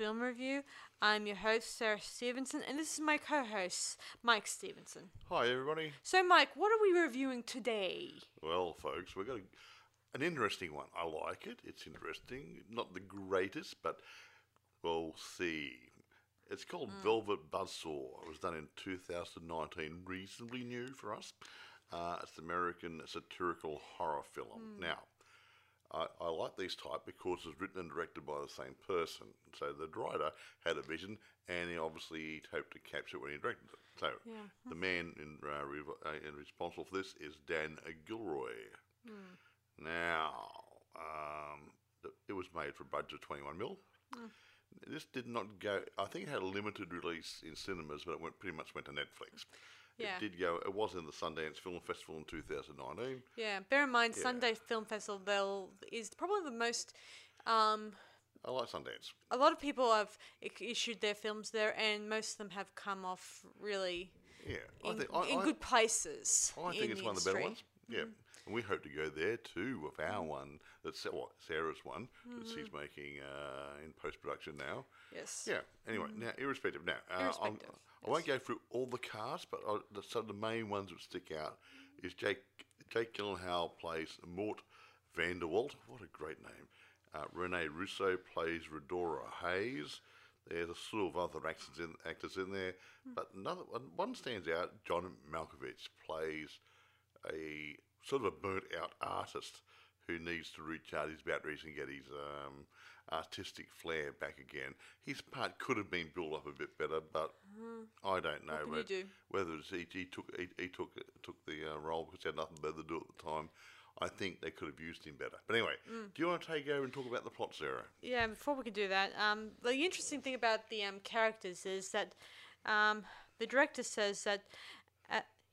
Boys and Ghouls Film Review. I'm your host, Sarah Stevenson, and this is my co host, Mike Stevenson. Hi, everybody. So, Mike, what are we reviewing today? Well, folks, we've got a, an interesting one. I like it. It's interesting. Not the greatest, but we'll see. It's called Velvet Buzzsaw. It was done in 2019, reasonably new for us. Uh, it's an American satirical horror film. Now, I, I like these type because it's written and directed by the same person. So the writer had a vision, and he obviously hoped to capture it when he directed it. So Yeah. the man in, uh, rev- uh, in responsible for this is Dan Gilroy. Now, um, it was made for a budget of 21 mil. This did not go. I think it had a limited release in cinemas, but it went pretty much went to Netflix. Yeah. It did go. It was in the Sundance Film Festival in 2019. Yeah, bear in mind, Yeah. Sundance Film Festival they'll- is probably the most. Um, I like Sundance. a lot of people have issued their films there, and most of them have come off really Yeah, in, think I, in I, good places. I think it's one of the better ones. Yeah, and we hope to go there too with our one. That's what Sarah's one that she's making uh, in post production now. Yes. Yeah. Anyway, now irrespective. Now, uh, Irrespective, I won't go through all the cast, but I, the, so the main ones that stick out is Jake Jake Gyllenhaal plays Mort Vandewalt. What a great name. Uh, Rene Russo plays Redora Haze. There's a slew of other actors in, actors in there, but another one, one stands out. John Malkovich plays a sort of a burnt out artist who needs to recharge his batteries and get his um, artistic flair back again. His part could have been built up a bit better, but I don't know whether, do? whether it's he, he took he, he took took the uh, role because he had nothing better to do at the time. I think they could have used him better. But anyway, Mm. do you want to take over and talk about the plot, Sarah? Yeah, before we can do that, um, the interesting thing about the um, characters is that um, the director says that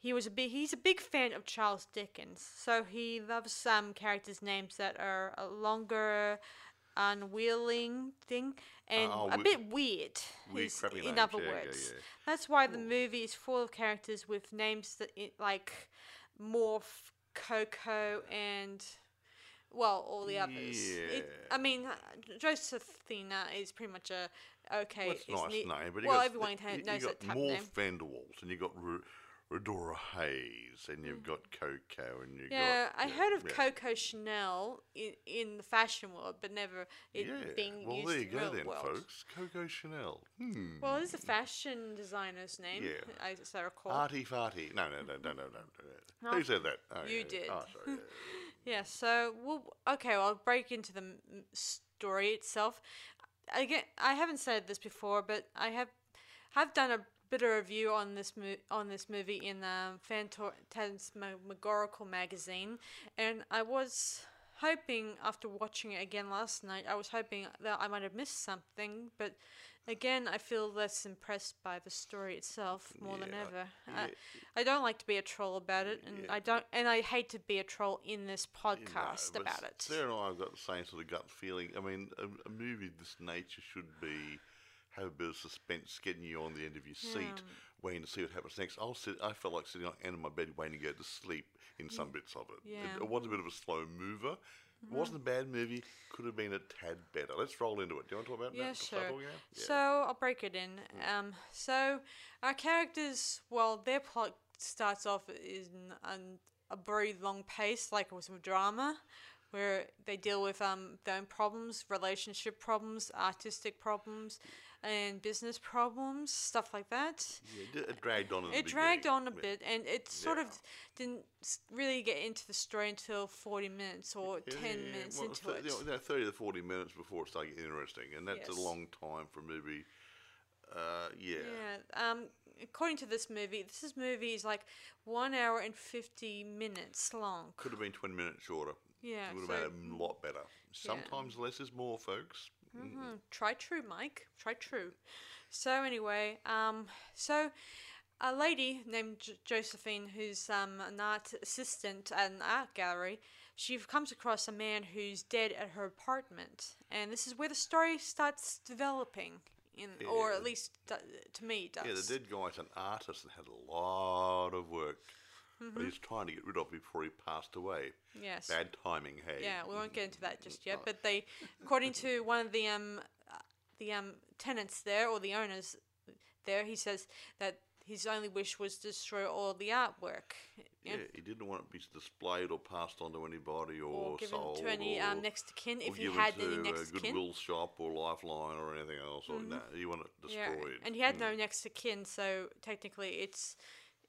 he was a big he's a big fan of Charles Dickens, so he loves some characters' names that are a longer, unwilling thing and Oh, a we- bit weird. weird, is- in names, other yeah, yeah, words, yeah. that's why the movie is full of characters with names that it, like Morf, Coco, and well, all the others. It, I mean, uh, Josephina is pretty much a okay. Well, it's nice ne- name, but well, got, everyone ha- you got that type Morf name. Vandewalt, and you got R- Redora Hayes, and you've got Coco, and you Mm. Yeah, got I heard of yeah. Coco Chanel in, in the fashion world, but never it Yeah, being well used there you in go real then, world. folks. Coco Chanel. Hmm. Well, it's a fashion designer's name, Yeah. as I recall. Arty farty. No, no, no, no, no, no. no. Oh, Who said that? Oh, you yeah. did. Oh, sorry. yeah. Yeah, so we'll okay. Well, I'll break into the story itself. Again, I haven't said this before, but I have have done a bit of review on this mo- on this movie in um, Phantasmagorical magazine, and I was hoping after watching it again last night, I was hoping that I might have missed something, but again, I feel less impressed by the story itself more than ever. yeah. I, I don't like to be a troll about it, and Yeah. I don't, and I hate to be a troll in this podcast but about it. Sarah and I have got the same sort of gut feeling. I mean, a, a movie of this nature should be have a bit of suspense, getting you on the end of your seat, waiting to see what happens next. I'll sit. I felt like sitting on the end of my bed waiting to go to sleep in some bits of it. Yeah. It, it was a bit of a slow mover. It wasn't a bad movie. Could have been a tad better. Let's roll into it. Do you want to talk about Yeah, that? Sure. Yeah. So I'll break it in. Um, so our characters, well, their plot starts off in an, a very long pace, like it was a drama, where they deal with um their own problems, relationship problems, artistic problems, and business problems, stuff like that. Yeah, it dragged on. It dragged beginning. on a Yeah. bit, and it sort Yeah. of didn't really get into the story until forty minutes or ten minutes well, into th- it. you know, 30 to 40 minutes before it started getting interesting, and that's Yes. a long time for a movie. Uh, yeah. Yeah. Um. According to this movie, this is movie is like one hour and fifty minutes long. Could have been 20 minutes shorter. Yeah. It would have made it a lot better. Sometimes less is more, folks. Mhm, try true, Mike. Try true. So anyway, um, so a lady named J- Josephine, who's um an art assistant at an art gallery, she comes across a man who's dead at her apartment, and this is where the story starts developing. In, or at least to me, it does. Yeah, the dead guy's an artist and had a lot of work. Mm-hmm. But he's trying to get rid of before he passed away. Yes. Bad timing, hey. Yeah, we won't get into that just yet. But they, according to one of the um, the um tenants there or the owners there. He says that his only wish was to destroy all the artwork. Yeah, he didn't want it to be displayed or passed on to anybody or, or given sold to any um, next kin if he had to any next to kin. Goodwill shop or Lifeline or anything else. Or, no, he wanted it Yeah, and he had no next to kin, so technically it's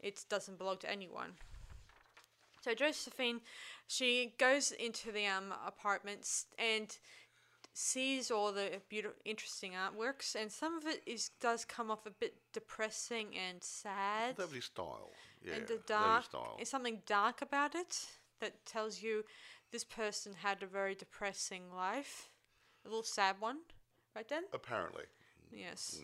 it doesn't belong to anyone. So Josephine, she goes into the um apartments and sees all the beautiful, interesting artworks, and some of it is does come off a bit depressing and sad, his style. Yeah, and the dark. There's something dark about it that tells you this person had a very depressing life, a little sad one, right then. Apparently. Yes.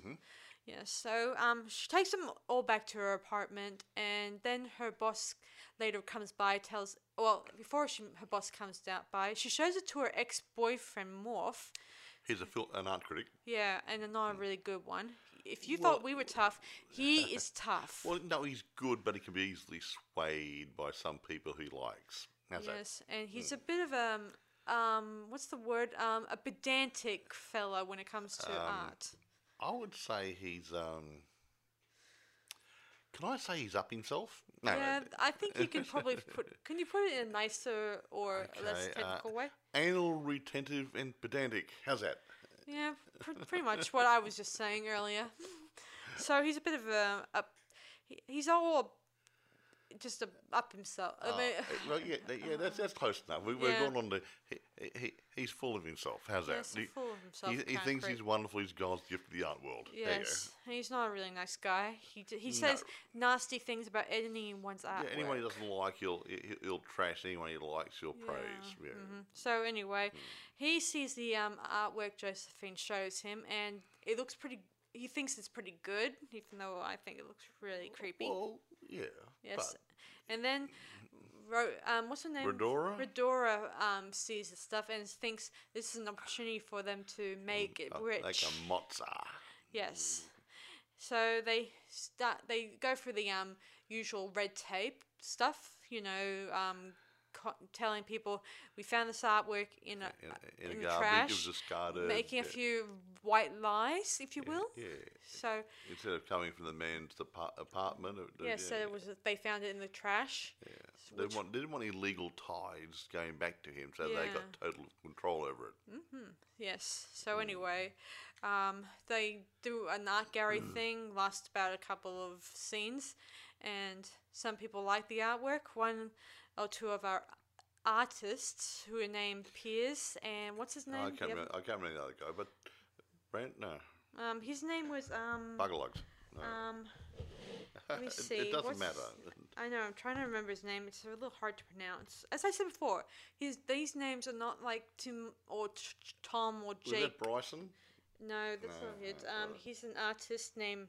Yes. So um, she takes them all back to her apartment, and then her boss later comes by, tells well before she her boss comes down by, she shows it to her ex boyfriend Morf. He's a fil- an art critic. Yeah, and a not a really good one. If you Well- thought we were tough, he is tough. Well, no, he's good, but he can be easily swayed by some people he likes. How's that? yes, and he's a bit of a um, what's the word? Um, a pedantic fella when it comes to art. I would say he's. um Can I say he's up himself? No. Yeah, I think you can probably put. Can you put it in a nicer or a less Okay, uh, technical way? Anal, retentive, and pedantic. How's that? Yeah, pr- pretty much what I was just saying earlier. So he's a bit of a, a he, he's all just a, up himself. I Oh, mean, uh, well, yeah, yeah, that's that's close enough. We, We're Yeah. going on to he, he, he's full of himself. How's that? yes, full of himself. he, he thinks he's wonderful. He's God's gift to the art world. There you go. Yes, he's not a really nice guy. He he says nasty things about anyone's artwork. Yeah, anyone he doesn't like, he'll, he'll he'll trash. Anyone he likes, he'll praise. Yeah. So anyway, he sees the um, artwork Josephine shows him, and it looks pretty. He thinks it's pretty good, even though I think it looks really creepy. Well, yeah. yes, and then, um, what's her name? Redora? Redora um, sees the stuff and thinks this is an opportunity for them to make it uh, rich. like a mozza. Yes. So they start. They go through the um usual red tape stuff. You know, um, co- telling people we found this artwork in a In, a- in, in a garbage, trash, it was discarded. making a few white lies, if you will. Yeah. So Instead of coming from the man's depart- apartment. It, yeah, so it was they found it in the trash. Yeah. They didn't want, they didn't want illegal tides going back to him, so they got total control over it. Hmm. Yes. So anyway, um, they do an art gallery thing, lasts about a couple of scenes, and some people like the artwork. One or two of our artists who are named Piers and what's his name? I can't, remember, I can't remember the other guy, but Brent, no, Um, his name was um Buggerlugs. No. um. Let me see. It, doesn't what's- matter. I know. I'm trying to remember his name. It's a little hard to pronounce. As I said before, his these names are not like Tim or Tom or Was Jake. that Bryson? No, that's No, not it. no, Um, right. he's an artist named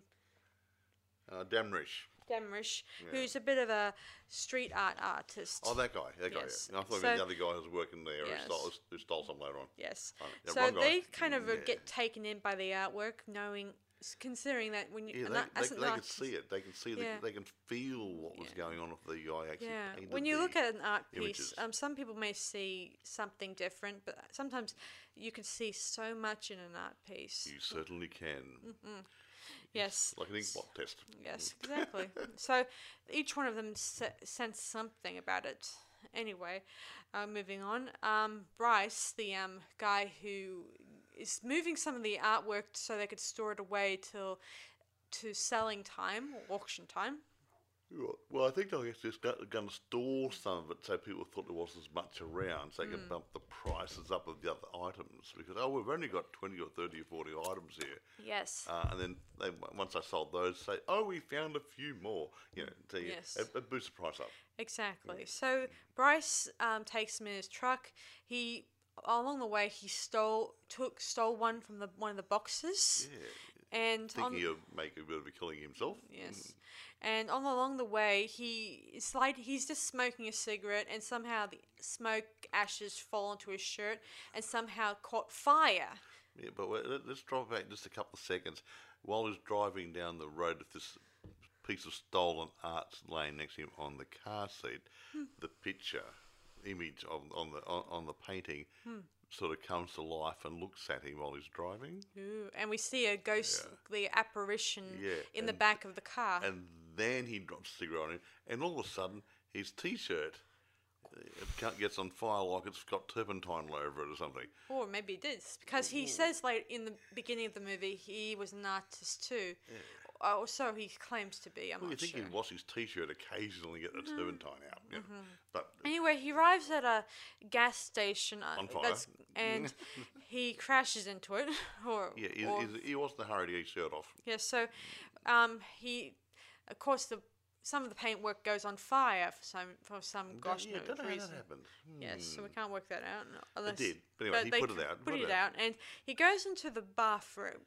Uh, Damrish. Demrish, who's a bit of a street art artist. Oh, that guy. That guy. Yes. Yeah. I thought So- about the other guy who was working there Yes. who, stole, who stole some later on. yes. Oh, yeah, so guy. they kind of uh, Yeah. get taken in by the artwork, knowing, s- considering that when you Yeah, an they, they, as they an can artist- see it. They can see. Yeah. The, they can feel what was Yeah. going on if the guy actually Yeah, painted when you the, look at an art images. piece, um, some people may see something different, but sometimes you can see so much in an art piece. You certainly can. Yes. Like an ink blot test. Yes, exactly. so each one of them se- sense something about it. Anyway, uh, moving on. Um, Bryce, the um, guy who is moving some of the artwork so they could store it away till to selling time or auction time. Well- I think they're just going to store some of it so people thought there wasn't as much around, so they Hmm. can bump the prices up of the other items. Because oh, we've only got twenty or thirty or forty items here, Yes. uh, and then they once I sold those, say, oh, we found a few more. You know, so Yes. it, it boosts the price up. Exactly. So Bryce um, takes him in his truck. He along the way he stole took stole one from the one of the boxes, Yeah, and on, thinking of making a bit of a killing himself. Yes. And on along the way, he is like he's just smoking a cigarette, and somehow the smoke ashes fall onto his shirt, and somehow caught fire. Yeah, but let- let's drop back just a couple of seconds. While he's driving down the road with this piece of stolen art laying next to him on the car seat, Hmm. the picture, image of, on the on, on the painting, sort of comes to life and looks at him while he's driving. Ooh, and we see a ghostly apparition Yeah, in the back of the car. And then he drops a cigarette on him, and all of a sudden, his T-shirt uh, it gets on fire like it's got turpentine all over it or something. Or maybe it is because he says like in the beginning of the movie he was an artist too, or so he claims to be. I'm Well, you think sure. he'd wash his T-shirt occasionally, get the turpentine out, you know. but Anyway, he arrives at a gas station. uh, On fire. That's, and he crashes into it. Or, yeah, he, or- he's- he wasn't in a hurry to get his shirt off. yeah. So, um, he, of course, the some of the paintwork goes on fire for some for some gosh yeah, knows don't know how reason. that happened. Yes, so we Hmm. can't work that out. Unless, did. But anyway, he they put it out, Put put it it out, and he goes into the bathroom,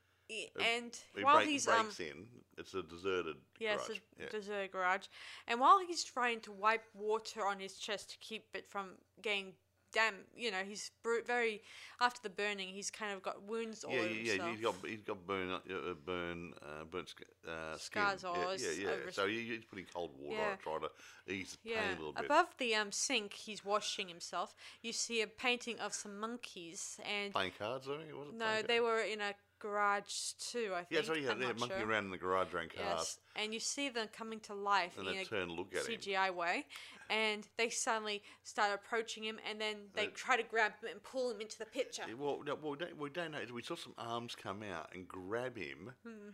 and He while break- he's um, breaks in. It's a deserted garage. Yes, garage. a yeah. dessert garage. And while he's trying to wipe water on his chest to keep it from getting damp, you know, he's bru- very after the burning. He's kind of got wounds all yeah, over yeah, yeah. himself. He's got he's got burn, uh, uh, burn, uh, burnt sc- uh, skin. Scars all yeah, over yeah, yeah. over So he, he's putting cold water on Yeah. it, trying to ease the pain a little bit. above the um, sink, he's washing himself. You see a painting of some monkeys, and Playing cards, I think. It was no, they were in a garage too. I think. Yeah, so yeah, I'm they're monkeying sure. around in the garage around cars, Yes, and you see them coming to life and in a turn look at him. CGI way, and they suddenly start approaching him, and then they Uh, try to grab him and pull him into the picture. Well, no, well, we don't, we don't know. We saw some arms come out and grab him, Hmm.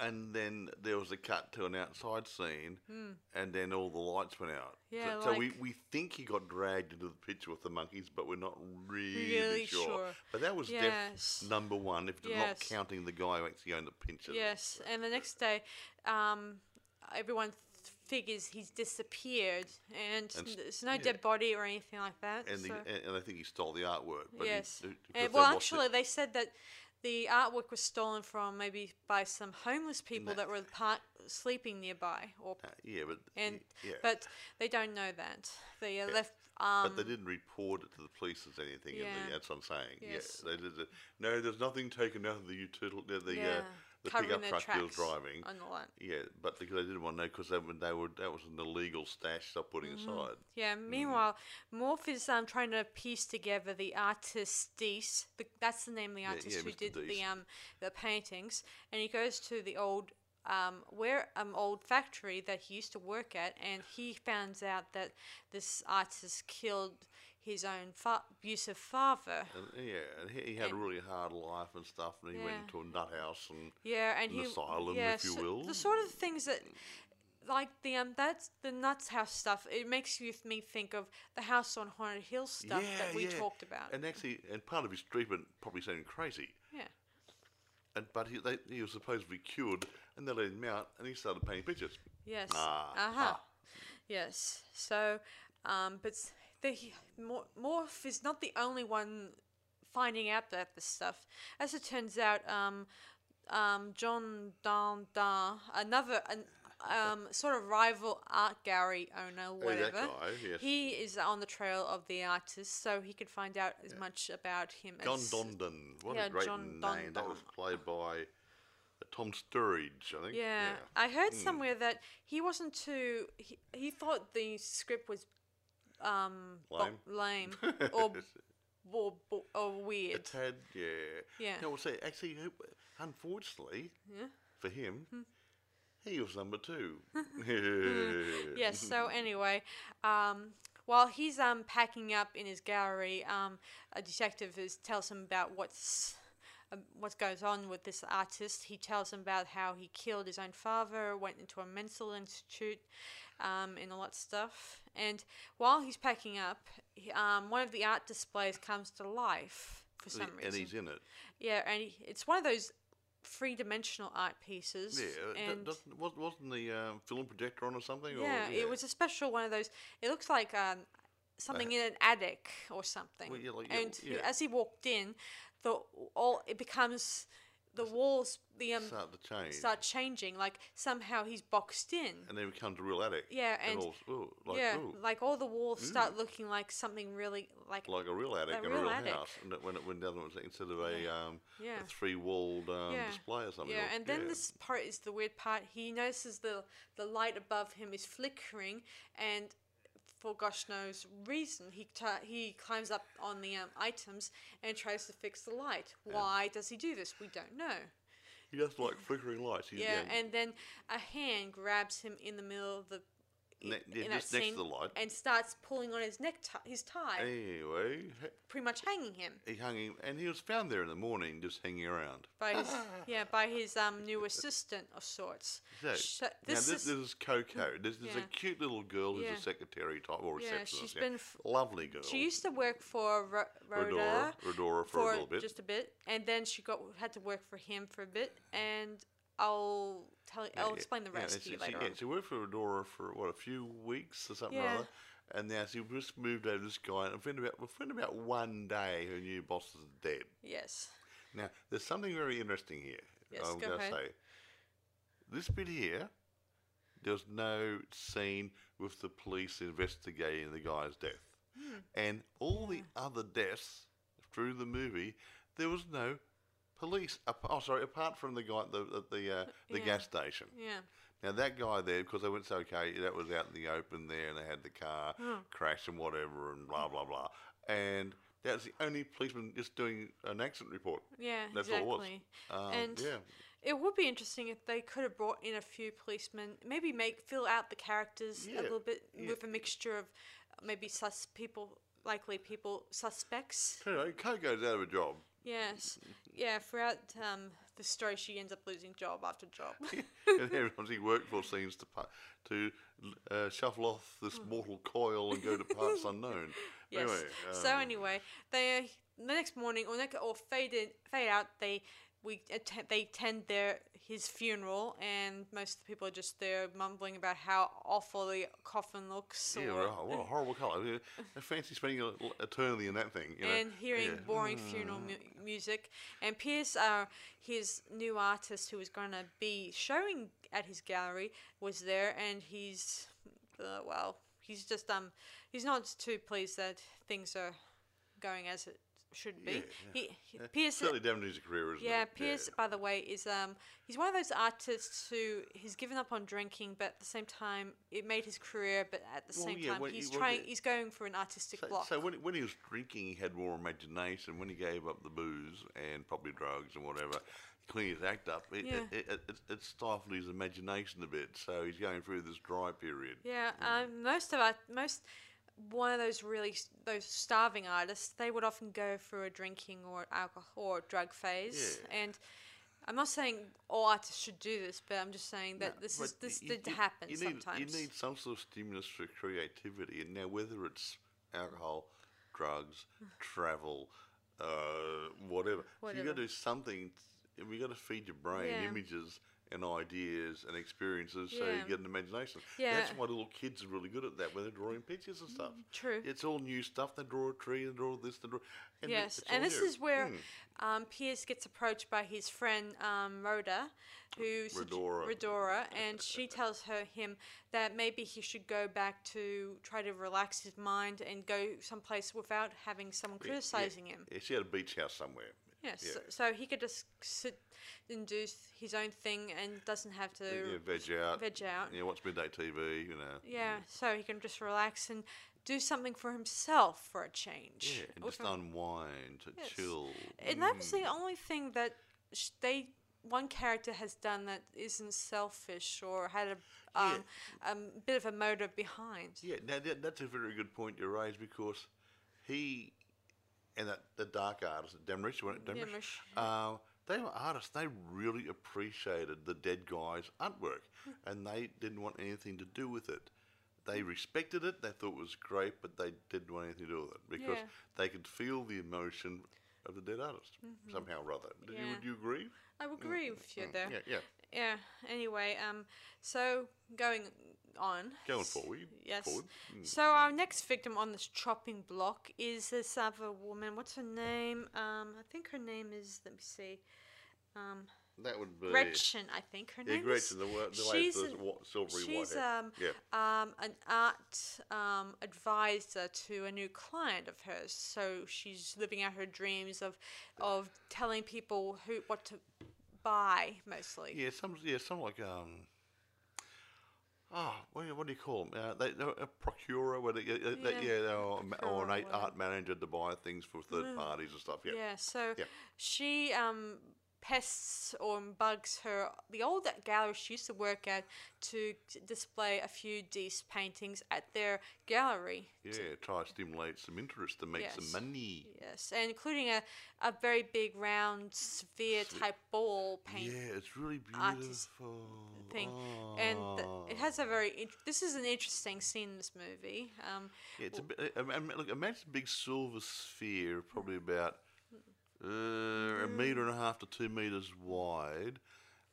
And then there was a cut to an outside scene, and then all the lights went out. Yeah, so, so we, we think he got dragged into the picture with the monkeys, but we're not really, Really sure. sure. But that was Yes. def number one, if not counting the guy who actually owned the pincher. Yes, and the next day, um, everyone figures he's disappeared, and, And there's no yeah. dead body or anything like that. And, the, and, and I think he stole the artwork. But he- yes, and, well, lost it. actually, they said that the artwork was stolen from maybe by some homeless people No. that were par- sleeping nearby, or Uh, yeah, but and yeah. but they don't know that they uh, Yeah. left. Um, But they didn't report it to the police as anything. Yeah. the, that's what I'm saying. Yes. Yeah, they did. it. No, there's nothing taken out of the utility, the, the, yeah, uh, the covering pickup their truck he was driving. all that. Yeah, but because they didn't want to know because they, they were that was an illegal stash they're putting Mm-hmm. aside. Yeah. Meanwhile, Morf is um, trying to piece together the artist Dease. That's the name of the artist yeah, who Mr. did the um the paintings, and he goes to the old um where um old factory that he used to work at, and he finds out that this artist killed his own fa- abusive father. And, yeah, and he, he had a really hard life and stuff, and he went Yeah. into a nut house and Yeah, and an he asylum, yeah, if you so- will. The sort of things that, like the um, that's the nuts house stuff. It makes you me think of the house on Haunted Hill stuff that we yeah. talked about. and actually, and part of his treatment probably sounded crazy. yeah. And but he they, he was supposed to be cured, and they let him out, and he started painting pictures. Yes. Ah, uh huh. ah. Yes. So, um, but the Morf is not the only one finding out about this stuff. As it turns out, um, um, John Dundar, another an, um, sort of rival art gallery owner, Oh, whatever. guy, yes. He is on the trail of the artist, so he could find out as much about him John as Dondon. What yeah, a great John name. That was played by uh, Tom Sturridge, I think. Yeah, I heard somewhere that he wasn't too. He, he thought the script was um bo- Lame? lame or, or or A weird. tad, yeah. Yeah. No, well, see, actually, unfortunately Yeah. for him, he was number two. Yes. So anyway, um, while he's um packing up in his gallery, um, a detective is tells him about what's. Um, what goes on with this artist? He tells him about how he killed his own father, went into a mental institute, um, and all that stuff. And while he's packing up, he- um, one of the art displays comes to life for some and reason. And he's in it. yeah, and he, it's one of those three-dimensional art pieces. Yeah. uh, and wasn't the um, film projector on or something? yeah, or, it was a special one of those. It looks like um, something in an attic or something. Well, yeah, like, yeah, and yeah. as he walked in, the all it becomes the walls the um Start to change. start changing. Like somehow he's boxed in. and then it becomes a real attic. Yeah, and- all, ooh, like, yeah, ooh, like all the walls start looking like something really like like a real attic a in a real real attic. house. And it- when it when the other one was instead of a um Yeah. a three walled um, Yeah. display or something. Yeah, or- and then yeah. this part is the weird part. He notices the the light above him is flickering, and for gosh knows reason, he he climbs up on the um, items and tries to fix the light. Why does he do this? We don't know. He does like flickering lights. He's, Yeah, and then a hand grabs him in the middle of the Ne- yeah, in that just next to the light. and starts pulling on his neck his tie, Anyway, h- pretty much hanging him he hung him, and he was found there in the morning, just hanging around. by his yeah by his um new assistant of sorts. So, Sh- now this this, is this is Coco. This is Yeah. a cute little girl who's Yeah. a secretary type or Yeah, receptionist. she's yeah. been f- lovely girl. she used to work for Ro- Rhoda. Rodora, Rodora for, a little bit. just a bit, and then she got had to work for him for a bit, and I'll tell Yeah, I'll yeah, explain the rest and to you later she, on. yeah, she worked for Rodora for what a few weeks or something or other, and now she just moved over to this guy. And within about within about one day, her new boss is dead. Yes. Now, there's something very interesting here. Yes, I'm go going to ahead. say. This bit here, there's no scene with the police investigating the guy's death. Hmm. And all the other deaths through the movie, there was no police. Oh, sorry, apart from the guy at the, at the, uh, the yeah. gas station. Yeah. Now that guy there, because they went so okay, that was out in the open there, and they had the car Hmm. crash and whatever, and blah blah blah. And that's the only policeman just doing an accident report. Yeah, That's all it was. exactly. Um, and yeah, it would be interesting if they could have brought in a few policemen, maybe make fill out the characters Yeah, a little bit yeah. with a mixture of maybe sus people, likely people, suspects. anyway, Coco's out of a job. Yes, yeah. Throughout um, the story, she ends up losing job after job. and everyone he worked for seems to to uh, shuffle off this mortal coil and go to parts unknown. Yes. Anyway, so um, anyway, they the next morning or or fade in, fade out. They we they attend their his funeral, and most of the people are just there mumbling about how awful the coffin looks. yeah, or, what a horrible colour. I fancy spending a, eternity in that thing. You know? and hearing Yeah. boring funeral mu- music. And Piers, uh, his new artist who was going to be showing at his gallery, was there, and he's, uh, well, he's just um, he's not too pleased that things are going as it should be. Yeah, He, Yeah, Piers. certainly damaged his career, isn't Yeah, it? Piers, by the way, is um he's one of those artists who he's given up on drinking, but at the same time it made his career. But at the Well, same yeah, time, when he's he- trying. He's going for an artistic So, block. so when, when he was drinking, he had more imagination. When he gave up the booze and probably drugs and whatever, clean his act up, it, Yeah. it, it, it, it stifled his imagination a bit. So he's going through this dry period. Yeah, um, most of our most one of those really those starving artists, they would often go through a drinking or alcohol or drug phase. Yeah. And I'm not saying all artists should do this, but I'm just saying that No, this is this you- did you- happen you need, sometimes. You need some sort of stimulus for creativity, and now whether it's alcohol, drugs, travel, uh, whatever, so you got to do something. We got to feed your brain Yeah. images and ideas and experiences, so you Yeah. get an imagination. Yeah. That's why little kids are really good at that when they're drawing pictures and stuff. True. It's all new stuff. They draw a tree, they draw this, they draw. And it- Yes, it's and all this new. is where Mm. um, Piers gets approached by his friend um, Rhoda, who sugge- Rhodora. Rhodora, and she tells her him that maybe he should go back to try to relax his mind and go someplace without having someone yeah. criticizing him. Yeah, she had a beach house somewhere. Yes, Yeah. so, so he could just sit and do s- his own thing and doesn't have to Yeah, veg out. veg out. Yeah, watch midday TV. You know. Yeah, so he can just relax and do something for himself for a change. Yeah, and With just unwind, to Yes. chill. And that was Mm. the only thing that sh- they one character has done that isn't selfish or had a um, a bit of a motive behind. Yeah, now that, that's a very good point you raise because he and that the dark artist, Demrish, wasn't it? Demrish? Demrish. Uh, they were artists. They really appreciated the dead guy's artwork, and they didn't want anything to do with it. They respected it. They thought it was great, but they didn't want anything to do with it because Yeah. they could feel the emotion of the dead artist somehow or other. Did you, Mm-hmm. Would you agree? I would agree with you there. Yeah, yeah. Yeah. Anyway, um, so going on. Going forward. Yes. Forward. Mm. So our next victim on this chopping block is this other woman. What's her name? Um, I think her name is. Let me see. Um, That would be Gretchen. I think her Yeah, name Gretchen, is. the, the she's with the silvery white She's um, yeah. um, an art um, advisor to a new client of hers. So she's living out her dreams of of telling people who what to buy mostly. Yeah, some yeah, some like um. Oh, what, do- what do you call them? Uh, they, a procurer, where they, uh, uh, they- Yeah, yeah, they're a ma- procurer or or an art manager to buy things for third parties and stuff. Yeah. Yeah, so Yeah. she um pests or bugs her the old gallery she used to work at to display a few Dease paintings at their gallery. Yeah, try to stimulate some interest to make Yes. some money. Yes, and including a, a very big round sphere type ball painting. Yeah, it's really beautiful. thing, and th- it has a very. This is an interesting scene in this movie. Um, Yeah, it's a bit, uh, um, look, imagine a big silver sphere, probably about uh, a metre and a half to two metres wide,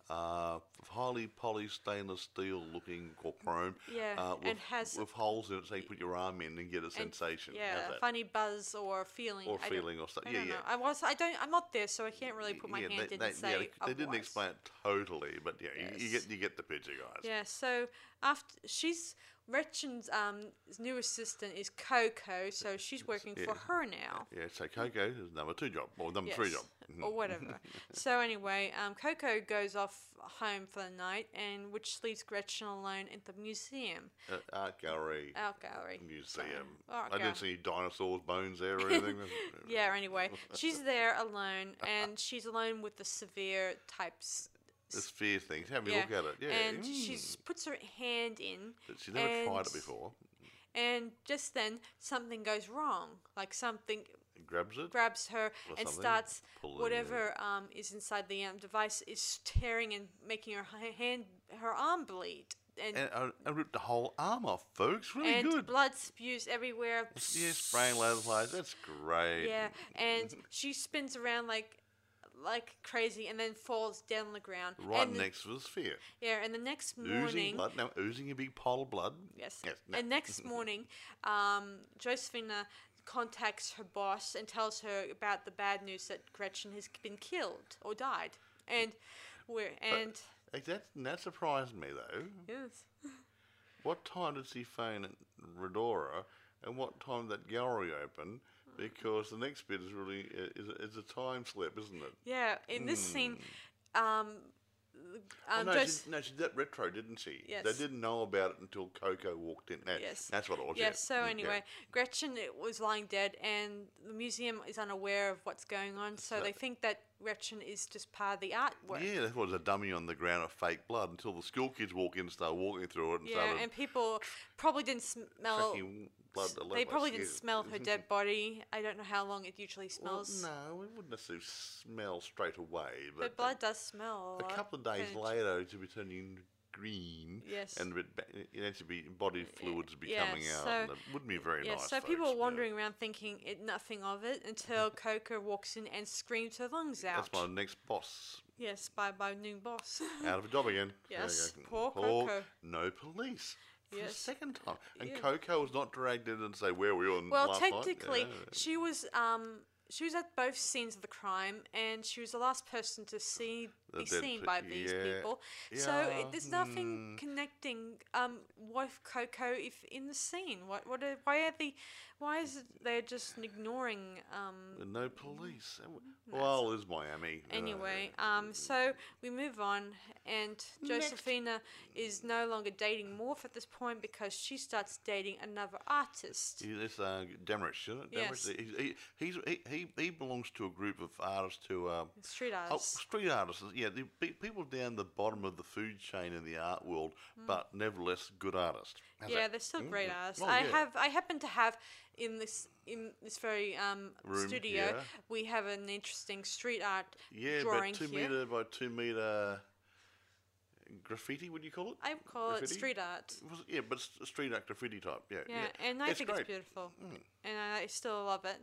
uh, highly polished stainless steel looking or chrome. Yeah, uh, and with, has- with holes in it so you put your arm in and get a sensation. yeah, a funny buzz or feeling. Or I feeling or so- I yeah, yeah. know. I was. I don't. I'm not there, so I can't really put my yeah, hand they, in they, and say. yeah, they, they didn't explain it totally, but yeah, you, you get you get the picture, guys. Yeah, so after she's Gretchen's um new assistant is Coco, so she's working for her now. Yeah, so Coco is number two job, or number three job. Or whatever. so anyway, um, Coco goes off home for the night, and which leaves Gretchen alone in the museum, Uh, art gallery, art gallery. museum. art I didn't see any dinosaurs' bones there or anything. Yeah. Anyway, she's there alone, and she's alone with the severe types. The sphere things. Have a Yeah, look at it. Yeah. and she mm. puts her hand in, But She's never tried it before. and just then something goes wrong. Like something Grabs it. grabs her and starts pull it whatever um, is inside the um, device is tearing and making her hand her arm bleed and and I, I ripped the whole arm off, folks. Really and good. blood spews everywhere. Yeah, spraying flies. That's great. Yeah, and she spins around like like crazy and then falls down on the ground. Right and the- next to the sphere. yeah, and the next morning. Oozing blood. Now, oozing a big pile of blood. Yes. Yes. no. And next morning, um, Josephina contacts her boss and tells her about the bad news that Gretchen has been killed or died. And we're and Hey, That, that surprised me, though. yes. What time did she phone Redora, and what time did that gallery open? Because the next bit is really is, is a time slip, isn't it? Yeah, in this scene, um, Oh, um, no, she, no, she did that retro, didn't she? Yes. They didn't know about it until Coco walked in. That, Yes. That's what it was. Yes. yeah. So Mm, yeah. anyway, Gretchen was lying dead, and the museum is unaware of what's going on. So So- they think that Gretchen is just part of the artwork. Yeah, that was a dummy on the ground of fake blood until the school kids walk in and start walking through it and Yeah, and people probably didn't smell. tracking blood. all They probably didn't smell her dead body. I don't know how long it usually Well, smells. no, it wouldn't necessarily smell straight away, but, But blood does smell. a lot, couple of days later, should be turning green. Yes. And it has to be body fluids be yeah, coming out. so- and it wouldn't be very Yeah, nice. so people folks, are yeah. wandering around thinking it, nothing of it until Coco walks in and screams her lungs out. That's my next boss. Yes, by by new boss. Out of a job again. Yes, poor Poor- Coco. No police. For the Yes. second time. And Yeah. Coco was not dragged in and say, where we were you on well, last night?" technically, Yeah. she was um she was at both scenes of the crime, and she was the last person to see be seen pe- by these yeah, people. So yeah, it, there's nothing hmm. connecting um with Coco if in the scene. What what are, why are they? Why is it they're just ignoring um no police. Well, it's Miami. you know. Anyway, um, so we move on, and Josephina is no longer dating Morf at this point because she starts dating another artist. He- This uh, Damrich, isn't it? Yes. He, he, he's, he, he, he belongs to a group of artists who are Street artists. oh, street artists. Yeah, the pe- people down the bottom of the food chain in the art world, hmm. but nevertheless good artists. How's yeah, that? they're still great mm. artists. Oh, I yeah. have, I happen to have in this in this very um, Room, studio, yeah. we have an interesting street art Yeah, drawing about two here. meter by two meter graffiti. Would you call it? I call it street art. Was yeah, but it's street art graffiti type. Yeah, Yeah, and I It's think great. it's beautiful, mm. and I still love it.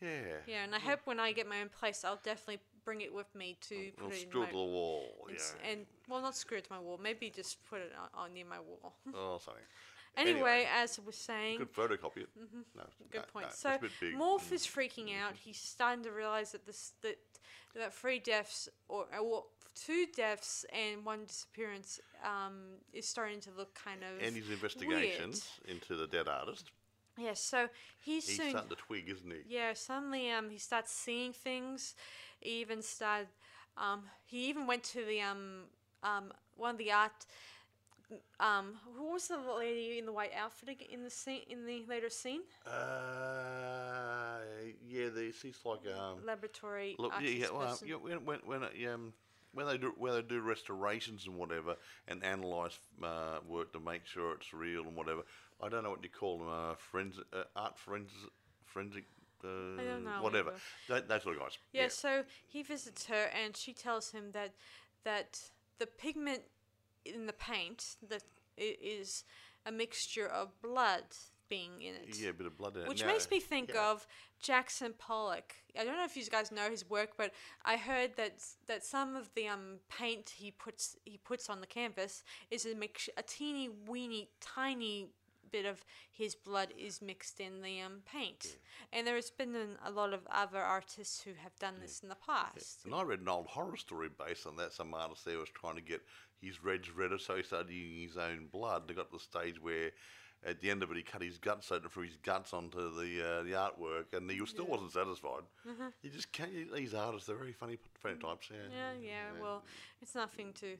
Yeah. Yeah, and I hope when I get my own place, I'll definitely bring it with me to Well, put it in screw my to the wall. and, s- Yeah. and well, not screw it to my wall. Maybe just put it on, on near my wall. oh, something. anyway, as I was saying, Good photocopy it. No, good no, point. no, so it's a bit big. Morf mm. is freaking mm-hmm. out. He's starting to realize that this that that three deaths or, or two deaths and one disappearance um, is starting to look kind of and his investigations into the dead artist. Yeah, so he's, He's soon. starting to twig, isn't he? Yeah, suddenly um he starts seeing things. He even started um he even went to the um um one of the art um, who was the lady in the white outfit in the scene in the later scene? Uh, yeah, there's he's like um. Laboratory Look, yeah, well, yeah, when when when, um, when they do when they do restorations and whatever and analyze uh, work to make sure it's real and whatever. I don't know what you call them. Uh, forensic uh, art forensic forensic. Uh, I don't know Whatever. That, those sort of guys. Yeah, so he visits her and she tells him that that the pigment in the paint that is a mixture of blood being in it. Yeah, a bit of blood in it. Which Now, makes me think yeah. of Jackson Pollock. I don't know if you guys know his work, but I heard that that some of the um paint he puts he puts on the canvas is a mix a teeny weeny tiny bit of his blood is mixed in the um paint. And there has been an, a lot of other artists who have done this in the past. And I read an old horror story based on that. Some artist there was trying to get his reds redder, so he started using his own blood. They got to the stage where, at the end of it, he cut his guts open threw his guts onto the uh, the artwork, and he still wasn't satisfied. You just can't. you- These artists, they're very funny, funny types. Yeah. Yeah, yeah. Well, it's nothing to.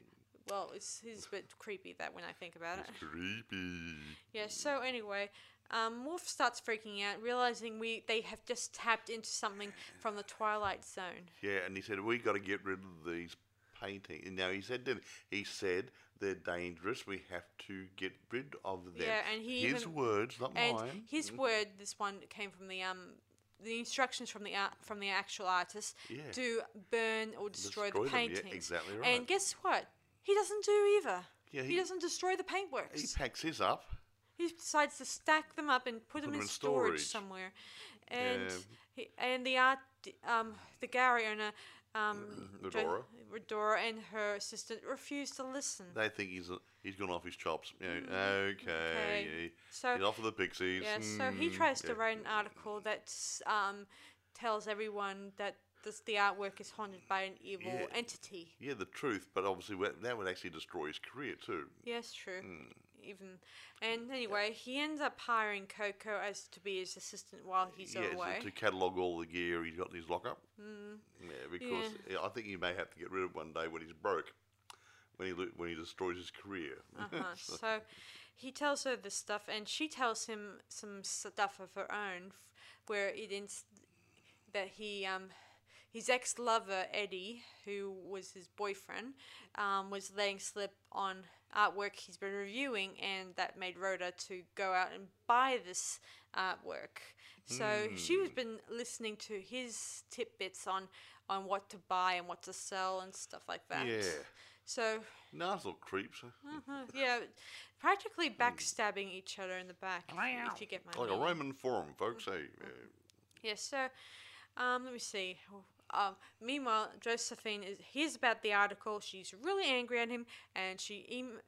Well, it's it's a bit creepy that when I think about it. Creepy. Yeah. So anyway, um, Wolf starts freaking out, realizing we they have just tapped into something from the Twilight Zone. Yeah, and he said we got to get rid of these paintings. And now he said, didn't he? he said they're dangerous. We have to get rid of them. Yeah, and he his even- words, not And mine. his word, this one came from the um. The instructions from the art, from the actual artist Yeah. to burn or destroy, Destroy the them, yeah, paintings. exactly And guess what? He doesn't do either. Yeah, he, he- doesn't destroy the paintworks. He packs his up. He decides to stack them up and put, them them in in storage, storage. somewhere, and Yeah. he, and the art um the gallery owner um Redora. Redora and her assistant refuse to listen. They think he's he's gone off his chops. You know, okay, Okay. yeah, So- he's off of the pixies. yeah, so he mm, tries to yeah. write an article that um tells everyone that this, the artwork is haunted by an evil Yeah. entity. Yeah, the truth, but obviously that would actually destroy his career too. Yes, true. Hmm. Even and anyway, he ends up hiring Coco as to be his assistant while he's yeah, away. to, to catalogue all the gear he's got in his lockup. Mm. Yeah, because yeah, I think he may have to get rid of one day when he's broke, when he when he destroys his career. Uh-huh. so he tells her this stuff, and she tells him some stuff of her own, where it ins- that he um his ex lover Eddie, who was his boyfriend, um, was letting slip on artwork he's been reviewing, and that made Rhoda to go out and buy this artwork. So she's been listening to his tidbits on on what to buy and what to sell and stuff like that. yeah, So nice little creeps. huh? uh, yeah, practically backstabbing each other in the back. If, if you get my Like a. Roman forum, folks. Hey, yeah. Yeah. So, um, let me see. Um, meanwhile, Josephine is hears about the article. She's really angry at him, and she em-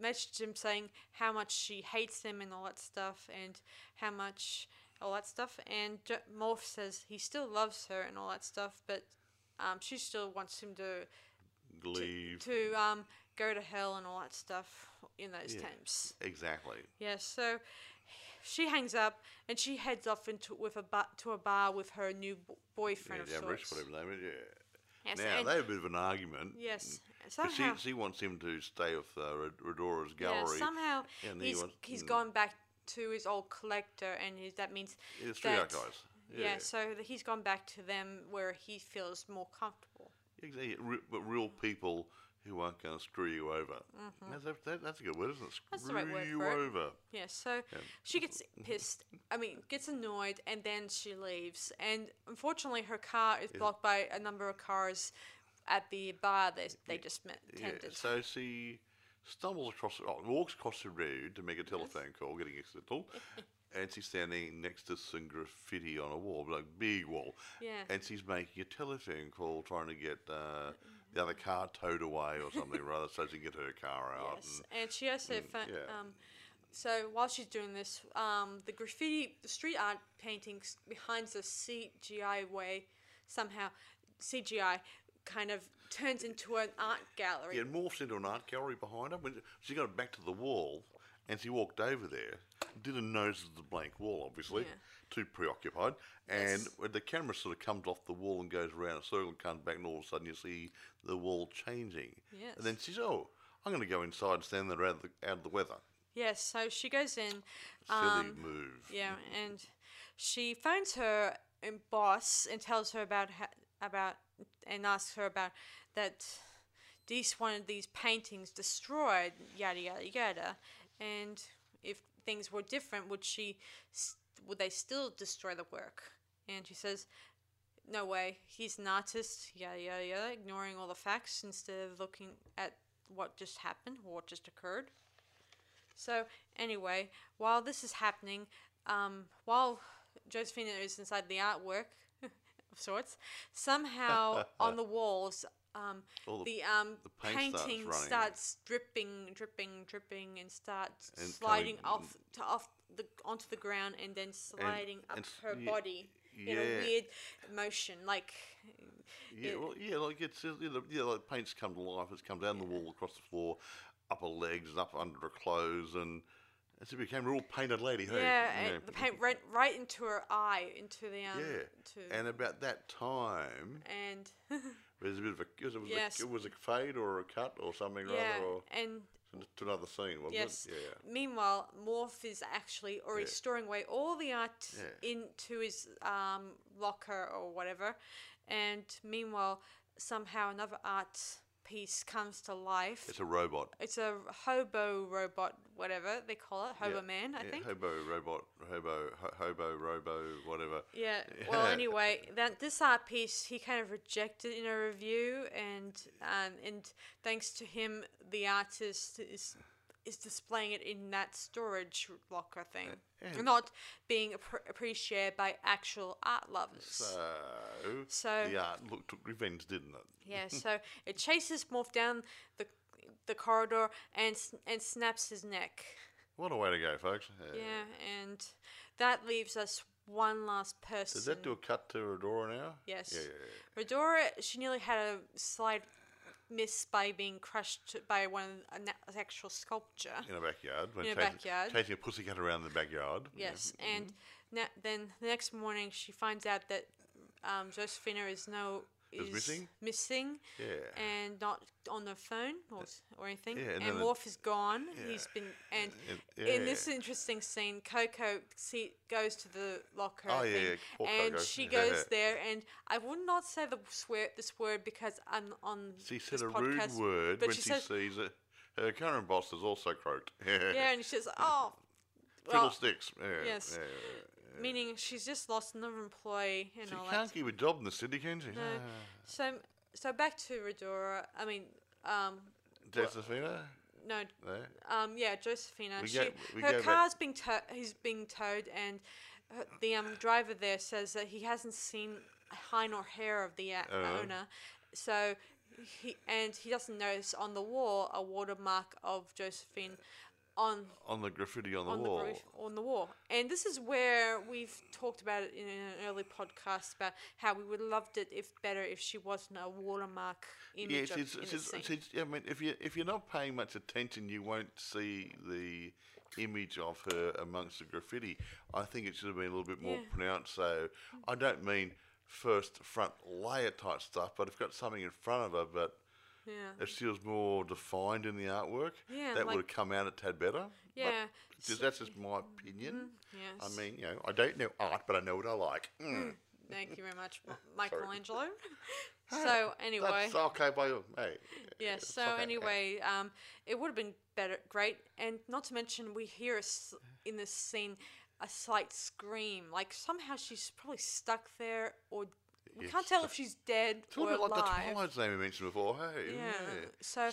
messaged him saying how much she hates him and all that stuff, and how much all that stuff. And jo- Morf says he still loves her and all that stuff, but um, she still wants him to leave. to um go to hell and all that stuff in those Yeah. times. Exactly. Yeah, so she hangs up and she heads off into with a bar, to a bar with her new b- boyfriend Yeah, of sorts. whatever name is. Yeah. Yes, now and- they have a bit of an argument. Yes, But she, somehow. she wants him to stay with uh, Red- Redora's yeah, gallery. somehow and he he's wants- he's mm. gone back to his old collector, and his, that means Yeah, the street that- guys. yeah. Yeah. so that he's gone back to them where he feels more comfortable. Exactly, re- but real people who aren't going to screw you over. That's, a, that, that's a good word, isn't it? Screw Mm-hmm. That's the right word you for it. over. Yeah, so she gets pissed. I mean, gets annoyed, and then she leaves. And unfortunately, her car is blocked by a number of cars at the bar they, they just met, Yeah, so she stumbles across, oh, walks across the road to make a telephone call, getting accidental, and she's standing next to some graffiti on a wall, like big wall. Yeah. And she's making a telephone call, trying to get uh, the other car towed away or something rather, so she can get her car out. Yes, and she also found. mm, yeah. Um, so while she's doing this, um, the graffiti, the street art paintings behind the CGI way, somehow CGI kind of turns into an art gallery. Yeah, it morphs into an art gallery behind her. When she got back to the wall, and she walked over there, didn't notice the blank wall, obviously, Yeah. too preoccupied. And Yes. the camera sort of comes off the wall and goes around a circle and comes back, and all of a sudden you see the wall changing. Yes. And then she's, oh, I'm going to go inside and stand there out of the, out of the weather. Yes, so she goes in. Silly Um, move. Yeah, and she phones her um, boss and tells her about ha- about and asks her about that Dease wanted these paintings destroyed, yada yada yada, and if things were different, would she would they still destroy the work? And she says, "No way. He's an artist, Yeah, yeah, yeah." ignoring all the facts instead of looking at what just happened or what just occurred. So anyway, while this is happening, um, while Josephina is inside the artwork of sorts, somehow on the walls, um, the- the um, the paint painting running. starts dripping, dripping, dripping, and starts And sliding off to off the onto the ground, and then sliding up and her ye- body in a weird motion, like Yeah, it- well, yeah, like it's you know, yeah, like paint's come to life. It's come down the wall, across the floor, up her legs, up under her clothes, and it became a real painted lady. Hey, yeah, you know. and the paint went right into her eye, into the um, Yeah, and about that time, and there's a bit of a it was, Yes. a, it was a fade or a cut or something yeah, rather, or and to another scene, wasn't yes. it? Yeah. Meanwhile, Morf is actually already Yeah. storing away all the art Yeah. into his um, locker or whatever, and meanwhile, somehow another art piece comes to life. It's a robot. It's a hobo robot, whatever they call it, hobo Yeah, man, I yeah, think. Hobo robot, hobo, ho- hobo, robo, whatever. Yeah. Well, anyway, that this art piece he kind of rejected in a review, and um, and thanks to him, the artist is is displaying it in that storage locker thing, and- not being appre- appreciated by actual art lovers. So, So- the art look took revenge, didn't it? Yeah. So it chases Morf down the the corridor and and snaps his neck. What a way to go, folks. Yeah. Yeah, and that leaves us one last person. Does that do a cut to Rhodora now? Yes. Yeah, yeah, yeah. Rhodora, she nearly had a slight miss by being crushed by one of an actual sculpture. In a backyard. when In a chasing, backyard. Chasing a pussycat around the backyard. Yeah. Yes, and na- then the next morning she finds out that um, Josephina is no Is missing? missing Yeah. and not on the phone or, or anything. Yeah, and and Morf is gone. Yeah. He's been and And- in this interesting scene, Coco see, goes to the locker Oh, thing, yeah, and Coco. she goes there, and I would not say the swear this word because I'm on She said a rude word but when she she, says sees it. Her current boss has also croaked. yeah, and she says oh. Well, Fiddlesticks. Yeah, yes. Meaning she's just lost another employee and She all can't keep a job in the city, can she? No. So, so back to Rhodora. I mean, um, Josephina? no, There. um, yeah, Josephina. We she, go- we her go back- car's being to- he's being towed, and her, the um driver there says that he hasn't seen hide or hair of the uh, Uh-huh. owner, so he and he doesn't notice on the wall a watermark of Josephine on On the graffiti on the on wall. the on the wall. And this is where we've talked about it in an early podcast about how we would have loved it if better if she wasn't a watermark image Yes, of, it's, in it's, the it's, I mean, if you if you're not paying much attention, you won't see the image of her amongst the graffiti. I think it should have been a little bit more Yeah. pronounced. So I don't mean first front layer type stuff, but if you've got something in front of her, but yeah. if she was more defined in the artwork, Yeah, that like- would have come out a tad better. But Yeah, just- that's just my opinion. Yes. I mean, you know, I don't know art, but I know what I like. Mm. Thank you very much, Michelangelo. so anyway, That's okay by you. Hey, yes. it's So okay. anyway, um, it would have been better, great, and not to mention we hear a in this scene a slight scream, like somehow she's probably stuck there, or we Yeah, can't tell if she's dead It's a or little bit like the alive. Twilight Zone we mentioned before. Hey, Yeah. So,